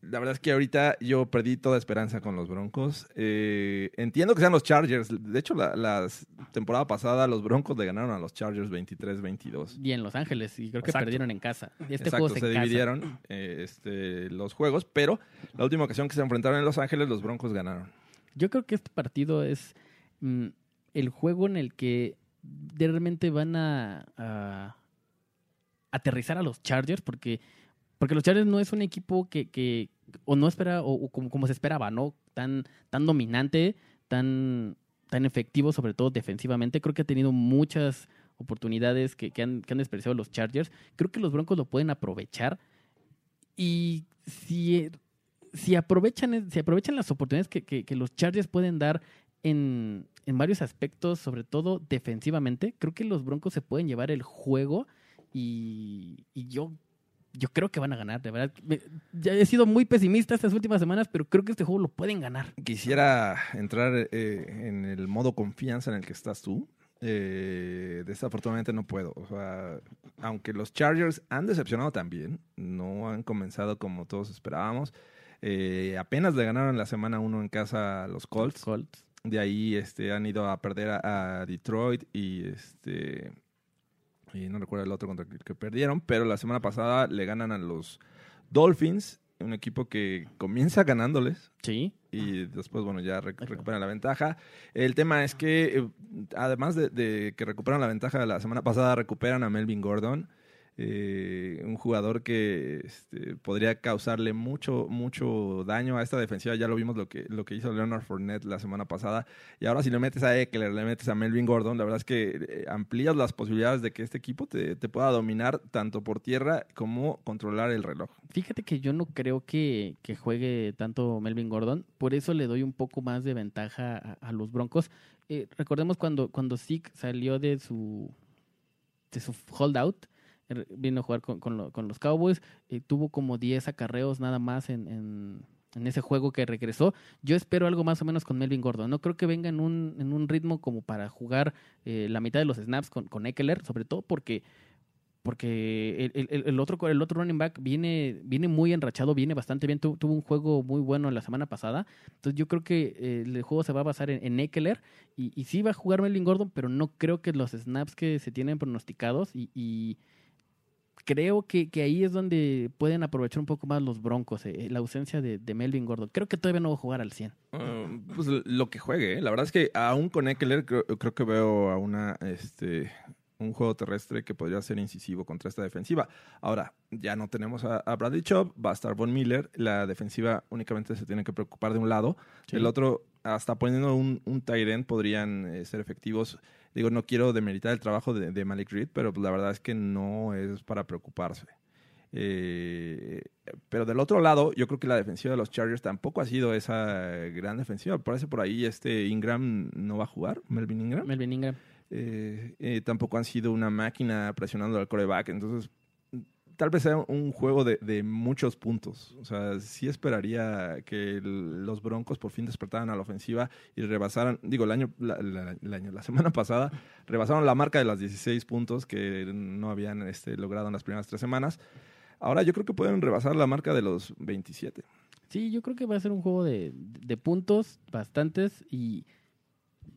S5: La verdad es que ahorita yo perdí toda esperanza con los Broncos. Eh, entiendo que sean los Chargers. De hecho, la, la temporada pasada los Broncos le ganaron a los Chargers 23-22.
S6: Y en Los Ángeles, y creo que
S5: Exacto.
S6: perdieron en casa. Este
S5: Exacto,
S6: juego se,
S5: dividieron eh, este, los juegos, pero la última ocasión que se enfrentaron en Los Ángeles, los Broncos ganaron.
S6: Yo creo que este partido es mm, el juego en el que realmente van a, a aterrizar a los Chargers, porque, porque los Chargers no es un equipo que, que o no espera, o, o como, como se esperaba, ¿no? Tan, tan dominante, tan, tan efectivo, sobre todo defensivamente. Creo que ha tenido muchas oportunidades que, que han, que han desperdiciado los Chargers. Creo que los Broncos lo pueden aprovechar. Y si, si, aprovechan, si aprovechan las oportunidades que, que, que los Chargers pueden dar en, en varios aspectos, sobre todo defensivamente, creo que los Broncos se pueden llevar el juego y, y yo, yo creo que van a ganar, de verdad. Ya he sido muy pesimista estas últimas semanas, pero creo que este juego lo pueden ganar.
S5: Quisiera entrar eh, en el modo confianza en el que estás tú. Eh, desafortunadamente no puedo. O sea, aunque los Chargers han decepcionado también, no han comenzado como todos esperábamos. Eh, apenas le ganaron la semana 1 en casa a los Colts.
S6: Colts.
S5: De ahí este, han ido a perder a, a Detroit y este y no recuerdo el otro contra el que perdieron, pero la semana pasada le ganan a los Dolphins, un equipo que comienza ganándoles
S6: Sí.
S5: y después, bueno, ya rec- recuperan la ventaja. El tema es que, eh, además de, de que recuperan la ventaja de la semana pasada, recuperan a Melvin Gordon, eh, un jugador que este, podría causarle mucho, mucho daño a esta defensiva. Ya lo vimos lo que, lo que hizo Leonard Fournette la semana pasada. Y ahora si le metes a Eckler, le metes a Melvin Gordon, la verdad es que eh, amplías las posibilidades de que este equipo te, te pueda dominar tanto por tierra como controlar el reloj.
S6: Fíjate que yo no creo que, que juegue tanto Melvin Gordon, por eso le doy un poco más de ventaja a, los Broncos. Eh, recordemos cuando, cuando Zeke salió de su, de su holdout, vino a jugar con, con lo- con los Cowboys, tuvo como 10 acarreos nada más en, en, en ese juego que regresó. Yo espero algo más o menos con Melvin Gordon. No creo que venga en un, en un ritmo como para jugar eh, la mitad de los snaps con, con Eckler, sobre todo porque porque el, el- otro el otro running back viene viene muy enrachado, viene bastante bien, tu- tuvo un juego muy bueno la semana pasada. Entonces yo creo que eh, el juego se va a basar en, en Eckler y, y sí va a jugar Melvin Gordon, pero no creo que los snaps que se tienen pronosticados y, y creo que, que ahí es donde pueden aprovechar un poco más los Broncos, eh, la ausencia de, de Melvin Gordon. Creo que todavía no va a jugar al 100.
S5: Uh, pues lo que juegue, ¿eh? la verdad es que aún con Eckler creo, creo que veo a una este un juego terrestre que podría ser incisivo contra esta defensiva. Ahora, ya no tenemos a, a Bradley Chubb, va a estar Von Miller, la defensiva únicamente se tiene que preocupar de un lado,
S6: Sí.
S5: el otro, hasta poniendo un, un tight end podrían eh, ser efectivos. Digo, no quiero demeritar el trabajo de, de Malik Reed, pero pues, la verdad es que no es para preocuparse. Eh, pero del otro lado, yo creo que la defensiva de los Chargers tampoco ha sido esa gran defensiva. Parece por ahí este Ingram no va a jugar, Melvin Ingram.
S6: Melvin Ingram.
S5: Eh, eh, tampoco han sido una máquina presionando al coreback. Entonces, tal vez sea un juego de, muchos puntos. O sea, sí esperaría que los Broncos por fin despertaran a la ofensiva y rebasaran, digo, el año, la, año, la semana pasada, rebasaron la marca de las 16 puntos que no habían este, logrado en las primeras tres semanas. Ahora yo creo que pueden rebasar la marca de los 27.
S6: Sí, yo creo que va a ser un juego de, de puntos bastantes y,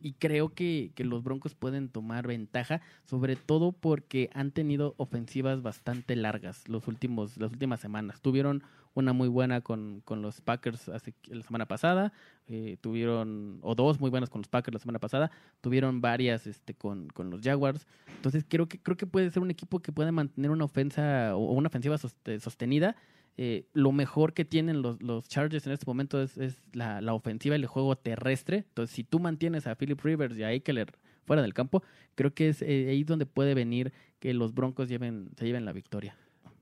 S6: y creo que, que los Broncos pueden tomar ventaja, sobre todo porque han tenido ofensivas bastante largas los últimos, las últimas semanas. Tuvieron una muy buena con, con los Packers hace, la semana pasada, eh, tuvieron, o dos muy buenas con los Packers la semana pasada, tuvieron varias este, con, con los Jaguars. Entonces creo que, creo que puede ser un equipo que puede mantener una ofensa o una ofensiva soste- sostenida eh, lo mejor que tienen los, los Chargers en este momento es, es la, la ofensiva y el juego terrestre. Entonces, si tú mantienes a Philip Rivers y a Eckler fuera del campo, creo que es eh, ahí donde puede venir que los Broncos lleven, se lleven la victoria.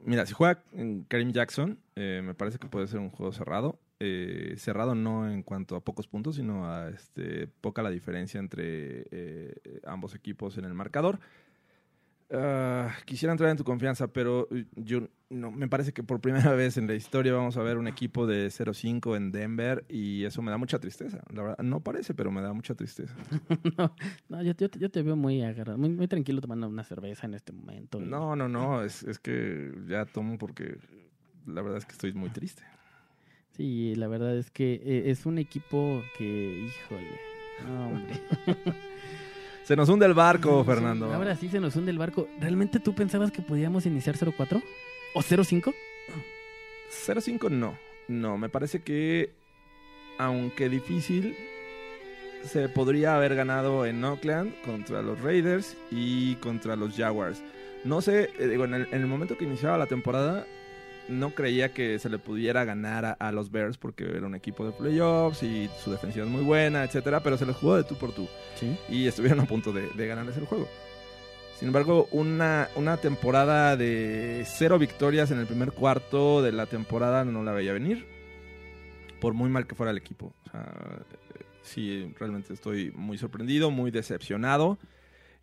S5: Mira, si juega Karim Jackson, eh, me parece que puede ser un juego cerrado. Eh, cerrado no en cuanto a pocos puntos, sino a este, poca la diferencia entre eh, ambos equipos en el marcador. Ah, quisiera entrar en tu confianza, pero eh, yo no me parece que por primera vez en la historia vamos a ver un equipo de 0-5 en Denver y eso me da mucha tristeza. La verdad, no parece, pero me da mucha tristeza.
S6: no, no, yo, yo te- yo te veo muy agarrado, muy, muy tranquilo tomando una cerveza en este momento.
S5: No, no, no, es, es que ya tomo porque la verdad es que estoy muy triste.
S6: Sí, la verdad es que eh, es un equipo que, híjole, no, hombre.
S5: Se nos hunde el barco, Fernando.
S6: Ahora sí se nos hunde el barco. ¿Realmente tú pensabas que podíamos iniciar 0-4? ¿O 0-5?
S5: 0-5 no. No, me parece que, aunque difícil, se podría haber ganado en Oakland contra los Raiders y contra los Jaguars. No sé, eh, digo, en el, en el momento que iniciaba la temporada, no creía que se le pudiera ganar a, a los Bears porque era un equipo de playoffs y su defensiva es muy buena, etcétera, pero se les jugó de tú por tú
S6: Sí.
S5: y estuvieron a punto de, de ganarles el juego. Sin embargo, una, una temporada de cero victorias en el primer cuarto de la temporada no la veía venir, por muy mal que fuera el equipo. O sea, sí, realmente estoy muy sorprendido, muy decepcionado.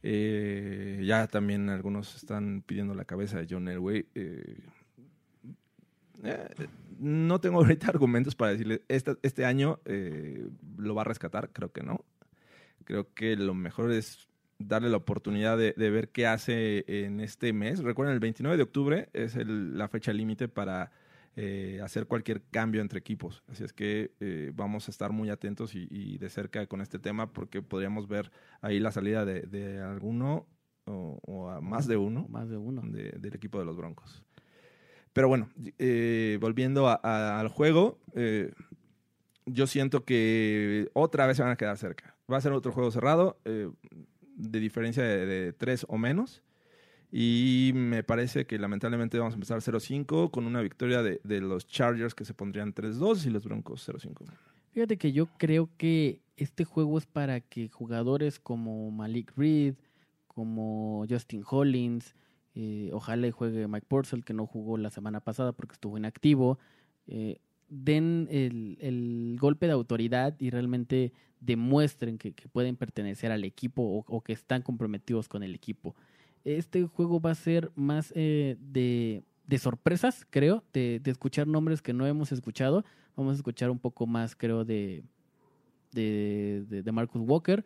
S5: Eh, ya también algunos están pidiendo la cabeza de John Elway. Eh, eh, no tengo ahorita argumentos para decirle, este, este año eh, lo va a rescatar, creo que no. Creo que lo mejor es darle la oportunidad de, de ver qué hace en este mes. Recuerden, el 29 de octubre es el- la fecha límite para eh, hacer cualquier cambio entre equipos. Así es que eh, vamos a estar muy atentos y, y de cerca con este tema porque podríamos ver ahí la salida de, de alguno o, o a más de uno
S6: Más de uno.
S5: de- del equipo de los Broncos. Pero bueno, eh, volviendo al juego, eh, yo siento que otra vez se van a quedar cerca. Va a ser otro juego cerrado, eh, de diferencia de, de tres o menos. Y me parece que lamentablemente vamos a empezar 0-5 con una victoria de los Chargers que se pondrían 3-2 y los Broncos 0-5.
S6: Fíjate que yo creo que este juego es para que jugadores como Malik Reed, como Justin Hollins, eh, ojalá y juegue Mike Purcell, que no jugó la semana pasada porque estuvo inactivo, eh, den el, golpe de autoridad y realmente demuestren que, pueden pertenecer al equipo o, que están comprometidos con el equipo. Este juego va a ser más eh, de, sorpresas, creo, de, de escuchar nombres que no hemos escuchado. Vamos a escuchar un poco más, creo, de, de, Marcus Walker,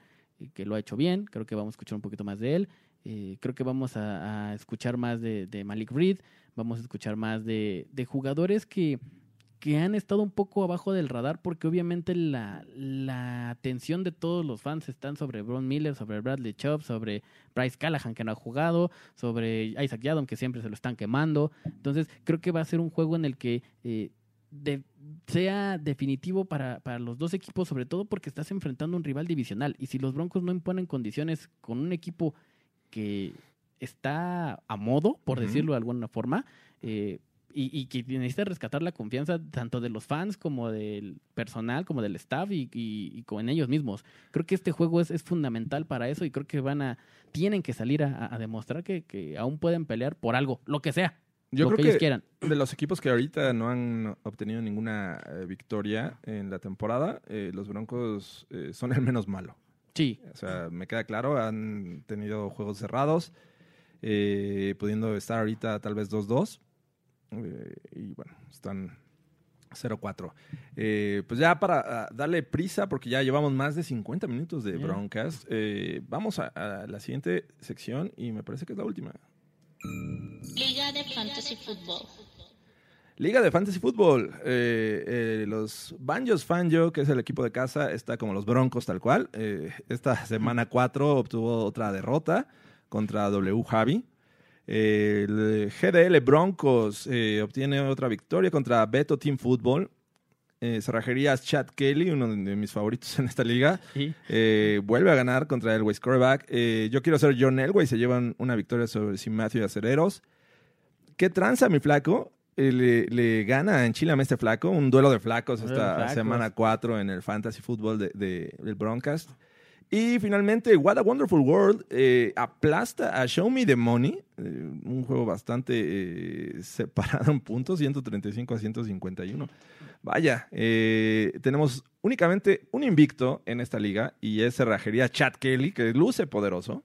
S6: que lo ha hecho bien. Creo que vamos a escuchar un poquito más de él. Eh, creo que vamos a, escuchar más de, de Malik Reed. Vamos a escuchar más de, de jugadores que, que han estado un poco abajo del radar porque obviamente la, la atención de todos los fans están sobre Bron Miller, sobre Bradley Chubb, sobre Bryce Callahan que no ha jugado, sobre Isaac Yadom que siempre se lo están quemando. Entonces creo que va a ser un juego en el que eh, sea definitivo para, para los dos equipos, sobre todo porque estás enfrentando un rival divisional. Y si los Broncos no imponen condiciones con un equipo que está a modo, por decirlo de alguna forma, eh, y, y que necesita rescatar la confianza tanto de los fans como del personal, como del staff y, y, y con ellos mismos. Creo que este juego es, es fundamental para eso y creo que van a, tienen que salir a, a demostrar que, que aún pueden pelear por algo, lo que sea,
S5: Yo
S6: lo
S5: creo
S6: que
S5: que,
S6: ellos quieran.
S5: de los equipos que ahorita no han obtenido ninguna eh, victoria en la temporada, eh, los Broncos eh, son el menos malo.
S6: Sí,
S5: O sea, me queda claro, han tenido juegos cerrados, eh, pudiendo estar ahorita tal vez 2-2. eh, y bueno, están 0-4. Eh, pues ya para ah, darle prisa, porque ya llevamos más de 50 minutos de broncas, eh, vamos a, a la siguiente sección y me parece que es la última.
S7: Liga de Fantasy Football.
S5: Liga de Fantasy Football. Eh, eh, los Banjos Fanjo, que es el equipo de casa, está como los Broncos tal cual. Eh, esta semana 4 obtuvo otra derrota contra W Javi. El GDL Broncos obtiene otra victoria contra Beto Team Football. Cerrajerías Chad Kelly, uno de mis favoritos en esta liga,
S6: sí.
S5: vuelve a ganar contra Elway Scoreback. Yo quiero ser John Elway. Se llevan una victoria sobre Sim Matthew y Acereros. ¿Qué tranza, mi flaco? Eh, le, le gana en Chile a este flaco. Un duelo de flacos
S6: Duelo
S5: esta
S6: de flacos.
S5: semana 4 en el Fantasy Football de, de- del Broncast. Y finalmente, What a Wonderful World eh, aplasta a Show Me the Money. eh, un juego bastante eh, separado en puntos, 135 a 151. Vaya, tenemos únicamente un invicto en esta liga y es Cerrajería Chad Kelly, que luce poderoso.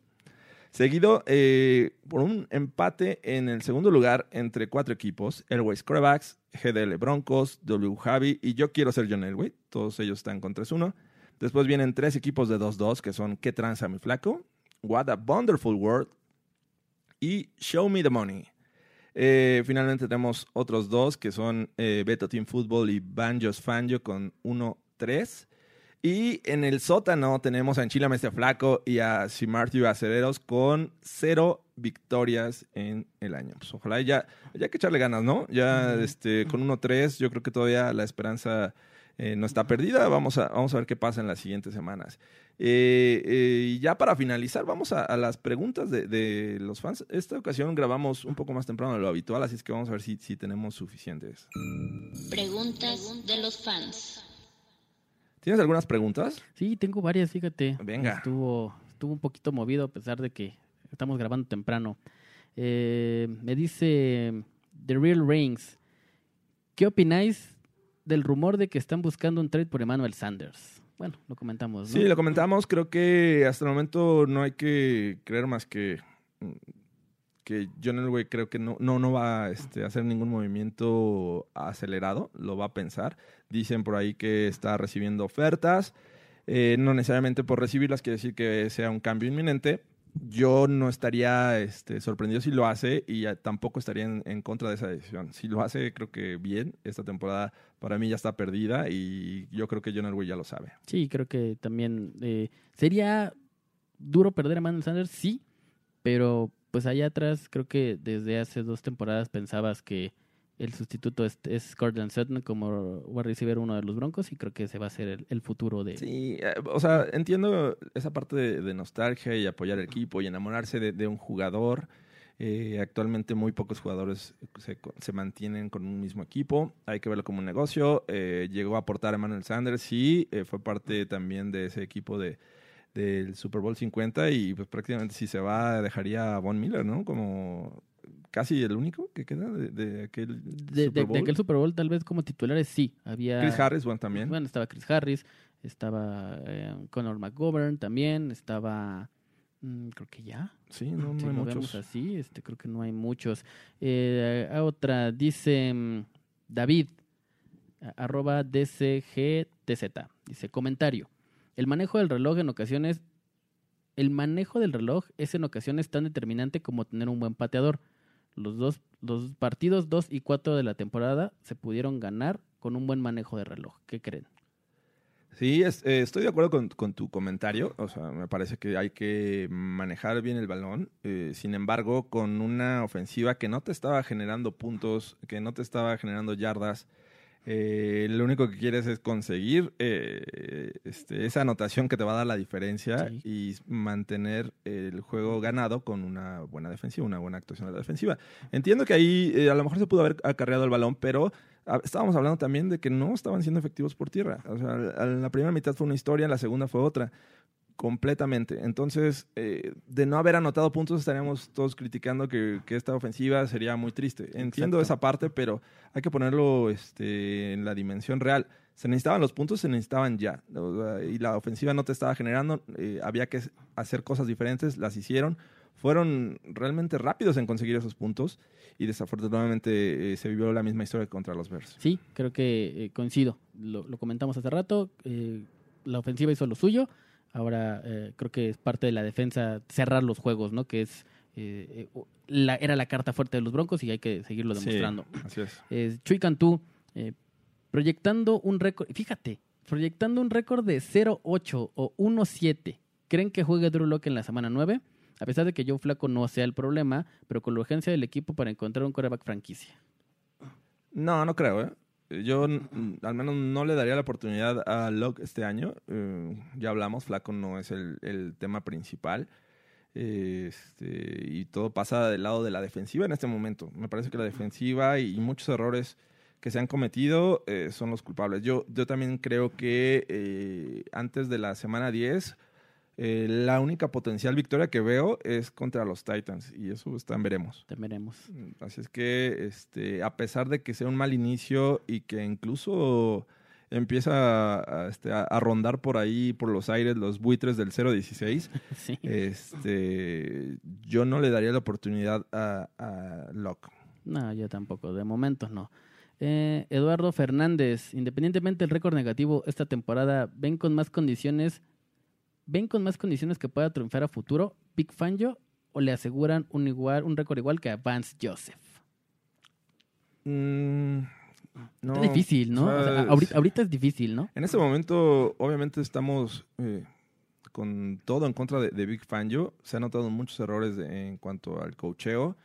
S5: Seguido eh, por un empate en el segundo lugar entre cuatro equipos: Airways Corebacks, GDL Broncos, W Javi y yo quiero ser John Elway. Todos ellos están con 3-1. Después vienen tres equipos de 2-2 que son ¿Qué tranza mi flaco? What a Wonderful World y Show Me the Money. Eh, finalmente tenemos otros dos que son eh, Beto Team Football y Banjos Fanjo con 1-3. Y en el sótano tenemos a Enchila Mestre Flaco y a Simartio Acereros con cero victorias en el año. Pues ojalá ya, ya hay que echarle ganas, ¿no? Ya este, con 1-3 yo creo que todavía la esperanza eh, no está perdida. Vamos a, vamos a ver qué pasa en las siguientes semanas. Eh, eh, y ya para finalizar, vamos a, a las preguntas de, de los fans. Esta ocasión grabamos un poco más temprano de lo habitual, así es que vamos a ver si, si tenemos suficientes.
S7: Preguntas de los fans.
S5: ¿Tienes algunas preguntas?
S6: Sí, tengo varias, fíjate.
S5: Venga.
S6: Estuvo, estuvo un poquito movido a pesar de que estamos grabando temprano. Eh, me dice The Real Rings. ¿Qué opináis del rumor de que están buscando un trade por Emmanuel Sanders? Bueno, lo comentamos, ¿no?
S5: Sí, lo comentamos. Creo que hasta el momento no hay que creer más que que John Elway creo que no, no, no va este, a hacer ningún movimiento acelerado, lo va a pensar. Dicen por ahí que está recibiendo ofertas, eh, no necesariamente por recibirlas quiere decir que sea un cambio inminente. Yo no estaría este, sorprendido si lo hace y tampoco estaría en, contra de esa decisión. Si lo hace, creo que bien. Esta temporada para mí ya está perdida y yo creo que John Elway ya lo sabe.
S6: Sí, creo que también eh, sería duro perder a Emmanuel Sanders, sí, pero pues allá atrás creo que desde hace dos temporadas pensabas que el sustituto es, es Cortland Sutton como wide receiver uno de los Broncos y creo que ese va a ser el, el futuro de...
S5: Sí, eh, o sea, entiendo esa parte de, nostalgia y apoyar al equipo y enamorarse de, un jugador. Eh, actualmente muy pocos jugadores se, se, mantienen con un mismo equipo. Hay que verlo como un negocio. Eh, llegó a aportar a Emmanuel Sanders eh, fue parte también de ese equipo de, del Super Bowl 50 y pues prácticamente si se va dejaría a Von Miller, ¿no? Como casi el único que queda de, de aquel
S6: de,
S5: Super Bowl.
S6: de aquel Super Bowl tal vez como titulares sí, había...
S5: Chris Harris, bueno, también.
S6: Bueno, estaba Chris Harris, estaba eh, Conor McGovern también, estaba... mm, creo que ya.
S5: sí, no, no
S6: si
S5: hay
S6: lo vemos
S5: muchos.
S6: así, este, creo que no hay muchos. Eh, a otra, dice mm, David, arroba DCGTZ, dice, comentario. El manejo del reloj en ocasiones, el manejo del reloj es en ocasiones tan determinante como tener un buen pateador. Los dos, los partidos 2 y 4 de la temporada se pudieron ganar con un buen manejo de reloj. ¿Qué creen?
S5: Sí, es- eh, estoy de acuerdo con, tu comentario. O sea, me parece que hay que manejar bien el balón. Eh, sin embargo, con una ofensiva que no te estaba generando puntos, que no te estaba generando yardas, eh, lo único que quieres es conseguir eh, este, esa anotación que te va a dar la diferencia
S6: Sí.
S5: y mantener el juego ganado con una buena defensiva, una buena actuación de la defensiva. Entiendo que ahí eh, a lo mejor se pudo haber acarreado el balón, pero ah, estábamos hablando también de que no estaban siendo efectivos por tierra. O sea, en la primera mitad fue una historia, en la segunda fue otra. Completamente. Entonces, eh, de no haber anotado puntos, estaríamos todos criticando que, que esta ofensiva sería muy triste. Entiendo
S6: Exacto.
S5: esa parte, pero hay que ponerlo este, en la dimensión real. Se necesitaban los puntos, se necesitaban ya. Y la ofensiva no te estaba generando. eh, había que hacer cosas diferentes, las hicieron. Fueron realmente rápidos en conseguir esos puntos y desafortunadamente eh, se vivió la misma historia contra los Bears.
S6: Sí, creo que coincido. Lo, lo comentamos hace rato. la ofensiva hizo lo suyo. Ahora eh, creo que es parte de la defensa cerrar los juegos, ¿no? Que es eh, eh, la, era la carta fuerte de los Broncos y hay que seguirlo
S5: Sí,
S6: demostrando.
S5: así es.
S6: Eh, Chuy Cantú, eh, proyectando un récord, fíjate, proyectando un récord de 0-8 o 1-7. ¿Creen que juegue Drew Lock en la semana 9? A pesar de que Joe Flaco no sea el problema, pero con la urgencia del equipo para encontrar un quarterback franquicia.
S5: No, no creo, ¿eh? Yo al menos no le daría la oportunidad a Locke este año. Eh, ya hablamos, Flaco no es el, tema principal. Este, y todo pasa del lado de la defensiva en este momento. Me parece que la defensiva y muchos errores que se han cometido eh, son los culpables. Yo, yo también creo que eh, antes de la semana 10, eh, la única potencial victoria que veo es contra los Titans. Y eso está en veremos.
S6: Te veremos.
S5: Así es que, este, a pesar de que sea un mal inicio y que incluso empieza a, este, a- a rondar por ahí, por los aires, los buitres del 0-16,
S6: Sí.
S5: este, yo no le daría la oportunidad a, a Locke.
S6: No, yo tampoco, de momento no. Eh, Eduardo Fernández, independientemente del récord negativo esta temporada, ¿ven con más condiciones, ven con más condiciones que pueda triunfar a futuro Big Fangio o le aseguran un igual, un récord igual que a Vance Joseph?
S5: Mm, no,
S6: Está difícil, ¿no?
S5: O sea,
S6: ahorita, ahorita es difícil, ¿no?
S5: En este momento, obviamente, estamos eh, con todo en contra de, de Big Fangio. Se han notado muchos errores de- en cuanto al cocheo.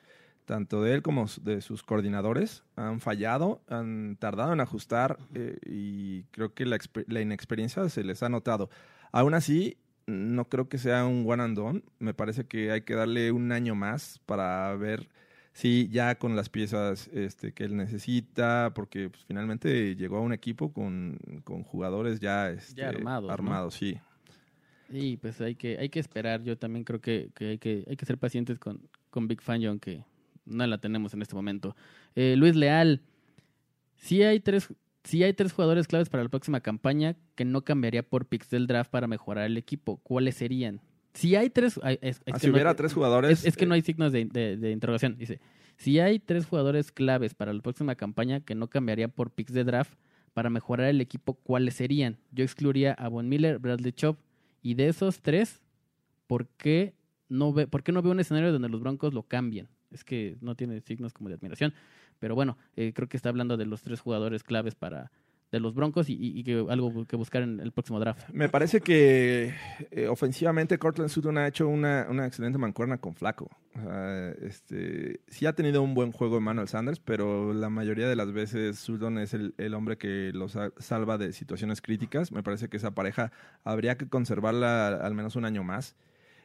S5: tanto de él como de sus coordinadores, han fallado, han tardado en ajustar eh, y creo que la, la, inexperiencia se les ha notado. Aún así, no creo que sea un one and done. Me parece que hay que darle un año más para ver si ya con las piezas este, que él necesita, porque pues, finalmente llegó a un equipo con, con jugadores ya, este,
S6: armados.
S5: armados sí.
S6: Y pues hay que, hay que esperar. Yo también creo que, que, hay, que hay que ser pacientes con, con Big Fan, aunque no la tenemos en este momento. Eh, Luis Leal, si hay tres, si hay tres jugadores claves para la próxima campaña que no cambiaría por picks del draft para mejorar el equipo. ¿Cuáles serían? Si hay tres. Es,
S5: ah, si hubiera tres jugadores.
S6: Es, que no hay signos de, de, interrogación. Dice: Si hay tres jugadores claves para la próxima campaña que no cambiaría por picks de draft para mejorar el equipo, ¿cuáles serían? Yo excluiría a Von Miller, Bradley Chop. Y de esos tres, ¿por qué no, ve, ¿por qué no veo un escenario donde los Broncos lo cambien? Es que no tiene signos como de admiración. Pero bueno, eh, creo que está hablando de los tres jugadores claves para, de los Broncos y, que algo que buscar en el próximo draft.
S5: Me parece que eh, ofensivamente Cortland Sutton ha hecho una, una excelente mancuerna con Flaco. este, sí ha tenido un buen juego Emmanuel Sanders, pero la mayoría de las veces Sutton es el, el hombre que los salva de situaciones críticas. Me parece que esa pareja habría que conservarla al menos un año más.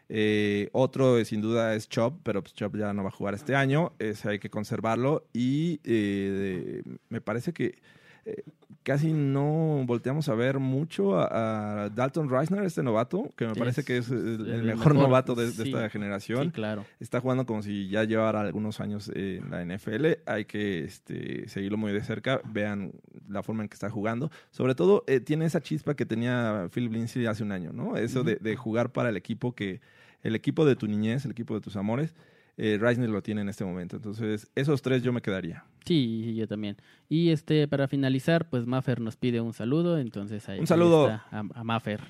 S5: Eh, otro, sin duda, es Chop, pero pues, Chop ya no va a jugar este año. Ese hay que conservarlo. Y eh, me parece que eh, casi no volteamos a ver mucho a, Dalton Reisner, este novato, que me parece que es el, mejor, novato de, esta generación.
S6: claro.
S5: Está jugando como si ya llevara algunos años en la NFL. Hay que este, seguirlo muy de cerca. Vean la forma en que está jugando. Sobre todo, eh, tiene esa chispa que tenía Philip Lindsay hace un año, ¿no? Eso de, de jugar para el equipo que el equipo de tu niñez, el equipo de tus amores eh, Reisner lo tiene en este momento. Entonces, esos tres yo me quedaría.
S6: Sí, yo también. Y este para finalizar, pues Maffer nos pide un saludo, entonces ahí,
S5: un saludo
S6: a, a, Maffer.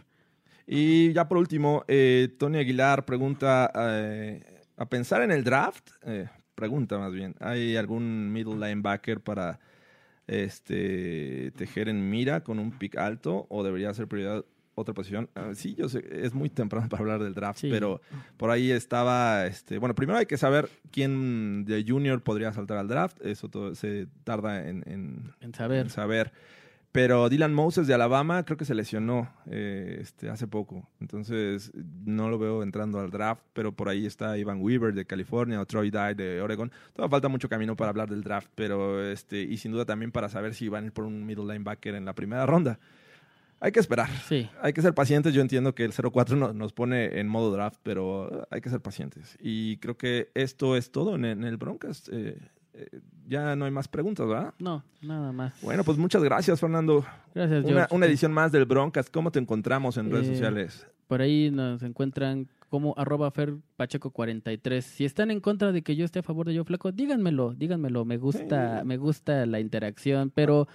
S5: Y ya por último, eh, Tony Aguilar pregunta, eh, a pensar en el draft, eh, pregunta más bien, ¿hay algún middle linebacker para este tejer en mira con un pick alto o debería ser prioridad otra posición. Ah, sí, yo sé, es muy temprano para hablar del draft, pero por ahí estaba, este, bueno, primero hay que saber quién de junior podría saltar al draft, eso todo, se tarda en,
S6: en, saber.
S5: saber. Pero Dylan Moses de Alabama creo que se lesionó eh, este, hace poco, entonces no lo veo entrando al draft, pero por ahí está Ivan Weaver de California o Troy Dye de Oregon. Todavía falta mucho camino para hablar del draft, pero este, y sin duda también para saber si van a ir por un middle linebacker en la primera ronda. Hay que esperar.
S6: Sí.
S5: Hay que ser pacientes. Yo entiendo que el 04 nos pone en modo draft, pero hay que ser pacientes. Y creo que esto es todo en, el Broncas. Eh, eh, ya no hay más preguntas, ¿verdad?
S6: No, nada más.
S5: Bueno, pues muchas gracias, Fernando.
S6: Gracias,
S5: Una, una edición más del Broncas. ¿Cómo te encontramos en redes eh, sociales?
S6: Por ahí nos encuentran como arroba ferpacheco43. Si están en contra de que yo esté a favor de yo flaco, díganmelo, díganmelo. Me gusta, me gusta la interacción, pero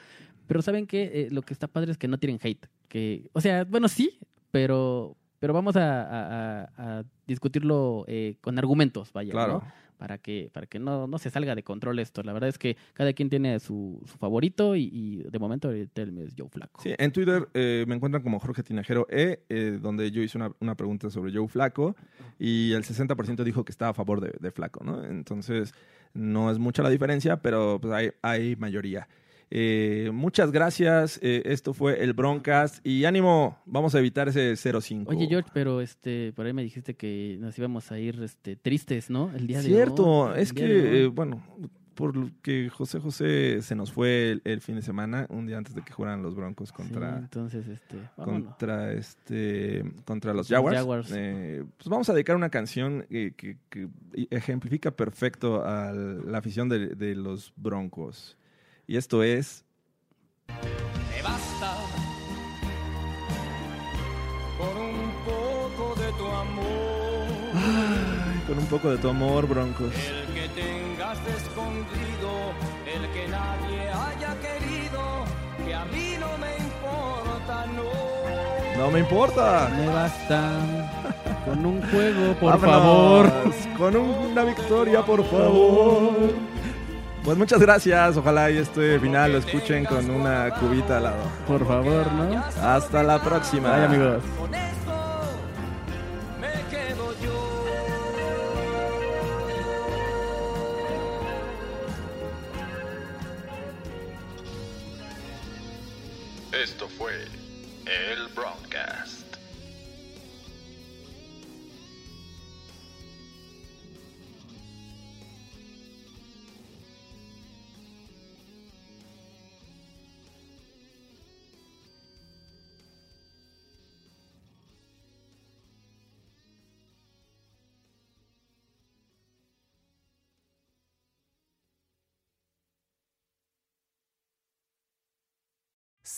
S6: pero saben que eh, lo que está padre es que no tienen hate. Que, o sea, bueno, sí, pero, pero vamos a, discutirlo eh, con argumentos, vaya,
S5: claro.
S6: Para que, para que no, no se salga de control esto. La verdad es que cada quien tiene su, su favorito y, de momento el es Joe Flaco.
S5: Sí, en Twitter eh, me encuentran como Jorge Tinajero E, donde yo hice una, una, pregunta sobre Joe Flaco y el 60% dijo que estaba a favor de, de, Flaco, ¿no? Entonces, no es mucha la diferencia, pero pues hay, hay mayoría. Eh, muchas gracias. Eh, esto fue el Broncast. Y ánimo, vamos a evitar ese 0-5.
S6: Oye, George, pero este, por ahí me dijiste que nos íbamos a ir este, tristes, ¿no? El día
S5: Cierto,
S6: de
S5: hoy. es que, eh, bueno, porque José José se nos fue el, fin de semana, un día antes de que jugaran los Broncos contra.
S6: entonces, este.
S5: Contra este. Contra los Jaguars. pues vamos a dedicar una canción que, ejemplifica perfecto a la afición de, de los Broncos. Y esto es...
S10: Me basta con un poco de tu amor.
S5: Ay, con un poco de tu amor, Broncos.
S10: El que tengas escondido, el que nadie haya querido, que a mí no me importa, no.
S5: No me importa.
S6: Me basta con un juego, por favor.
S5: Con una victoria, por favor. Pues muchas gracias. Ojalá y este final lo escuchen con una cubita al lado.
S6: Por favor, ¿no?
S5: Hasta la próxima.
S6: Bye, amigos.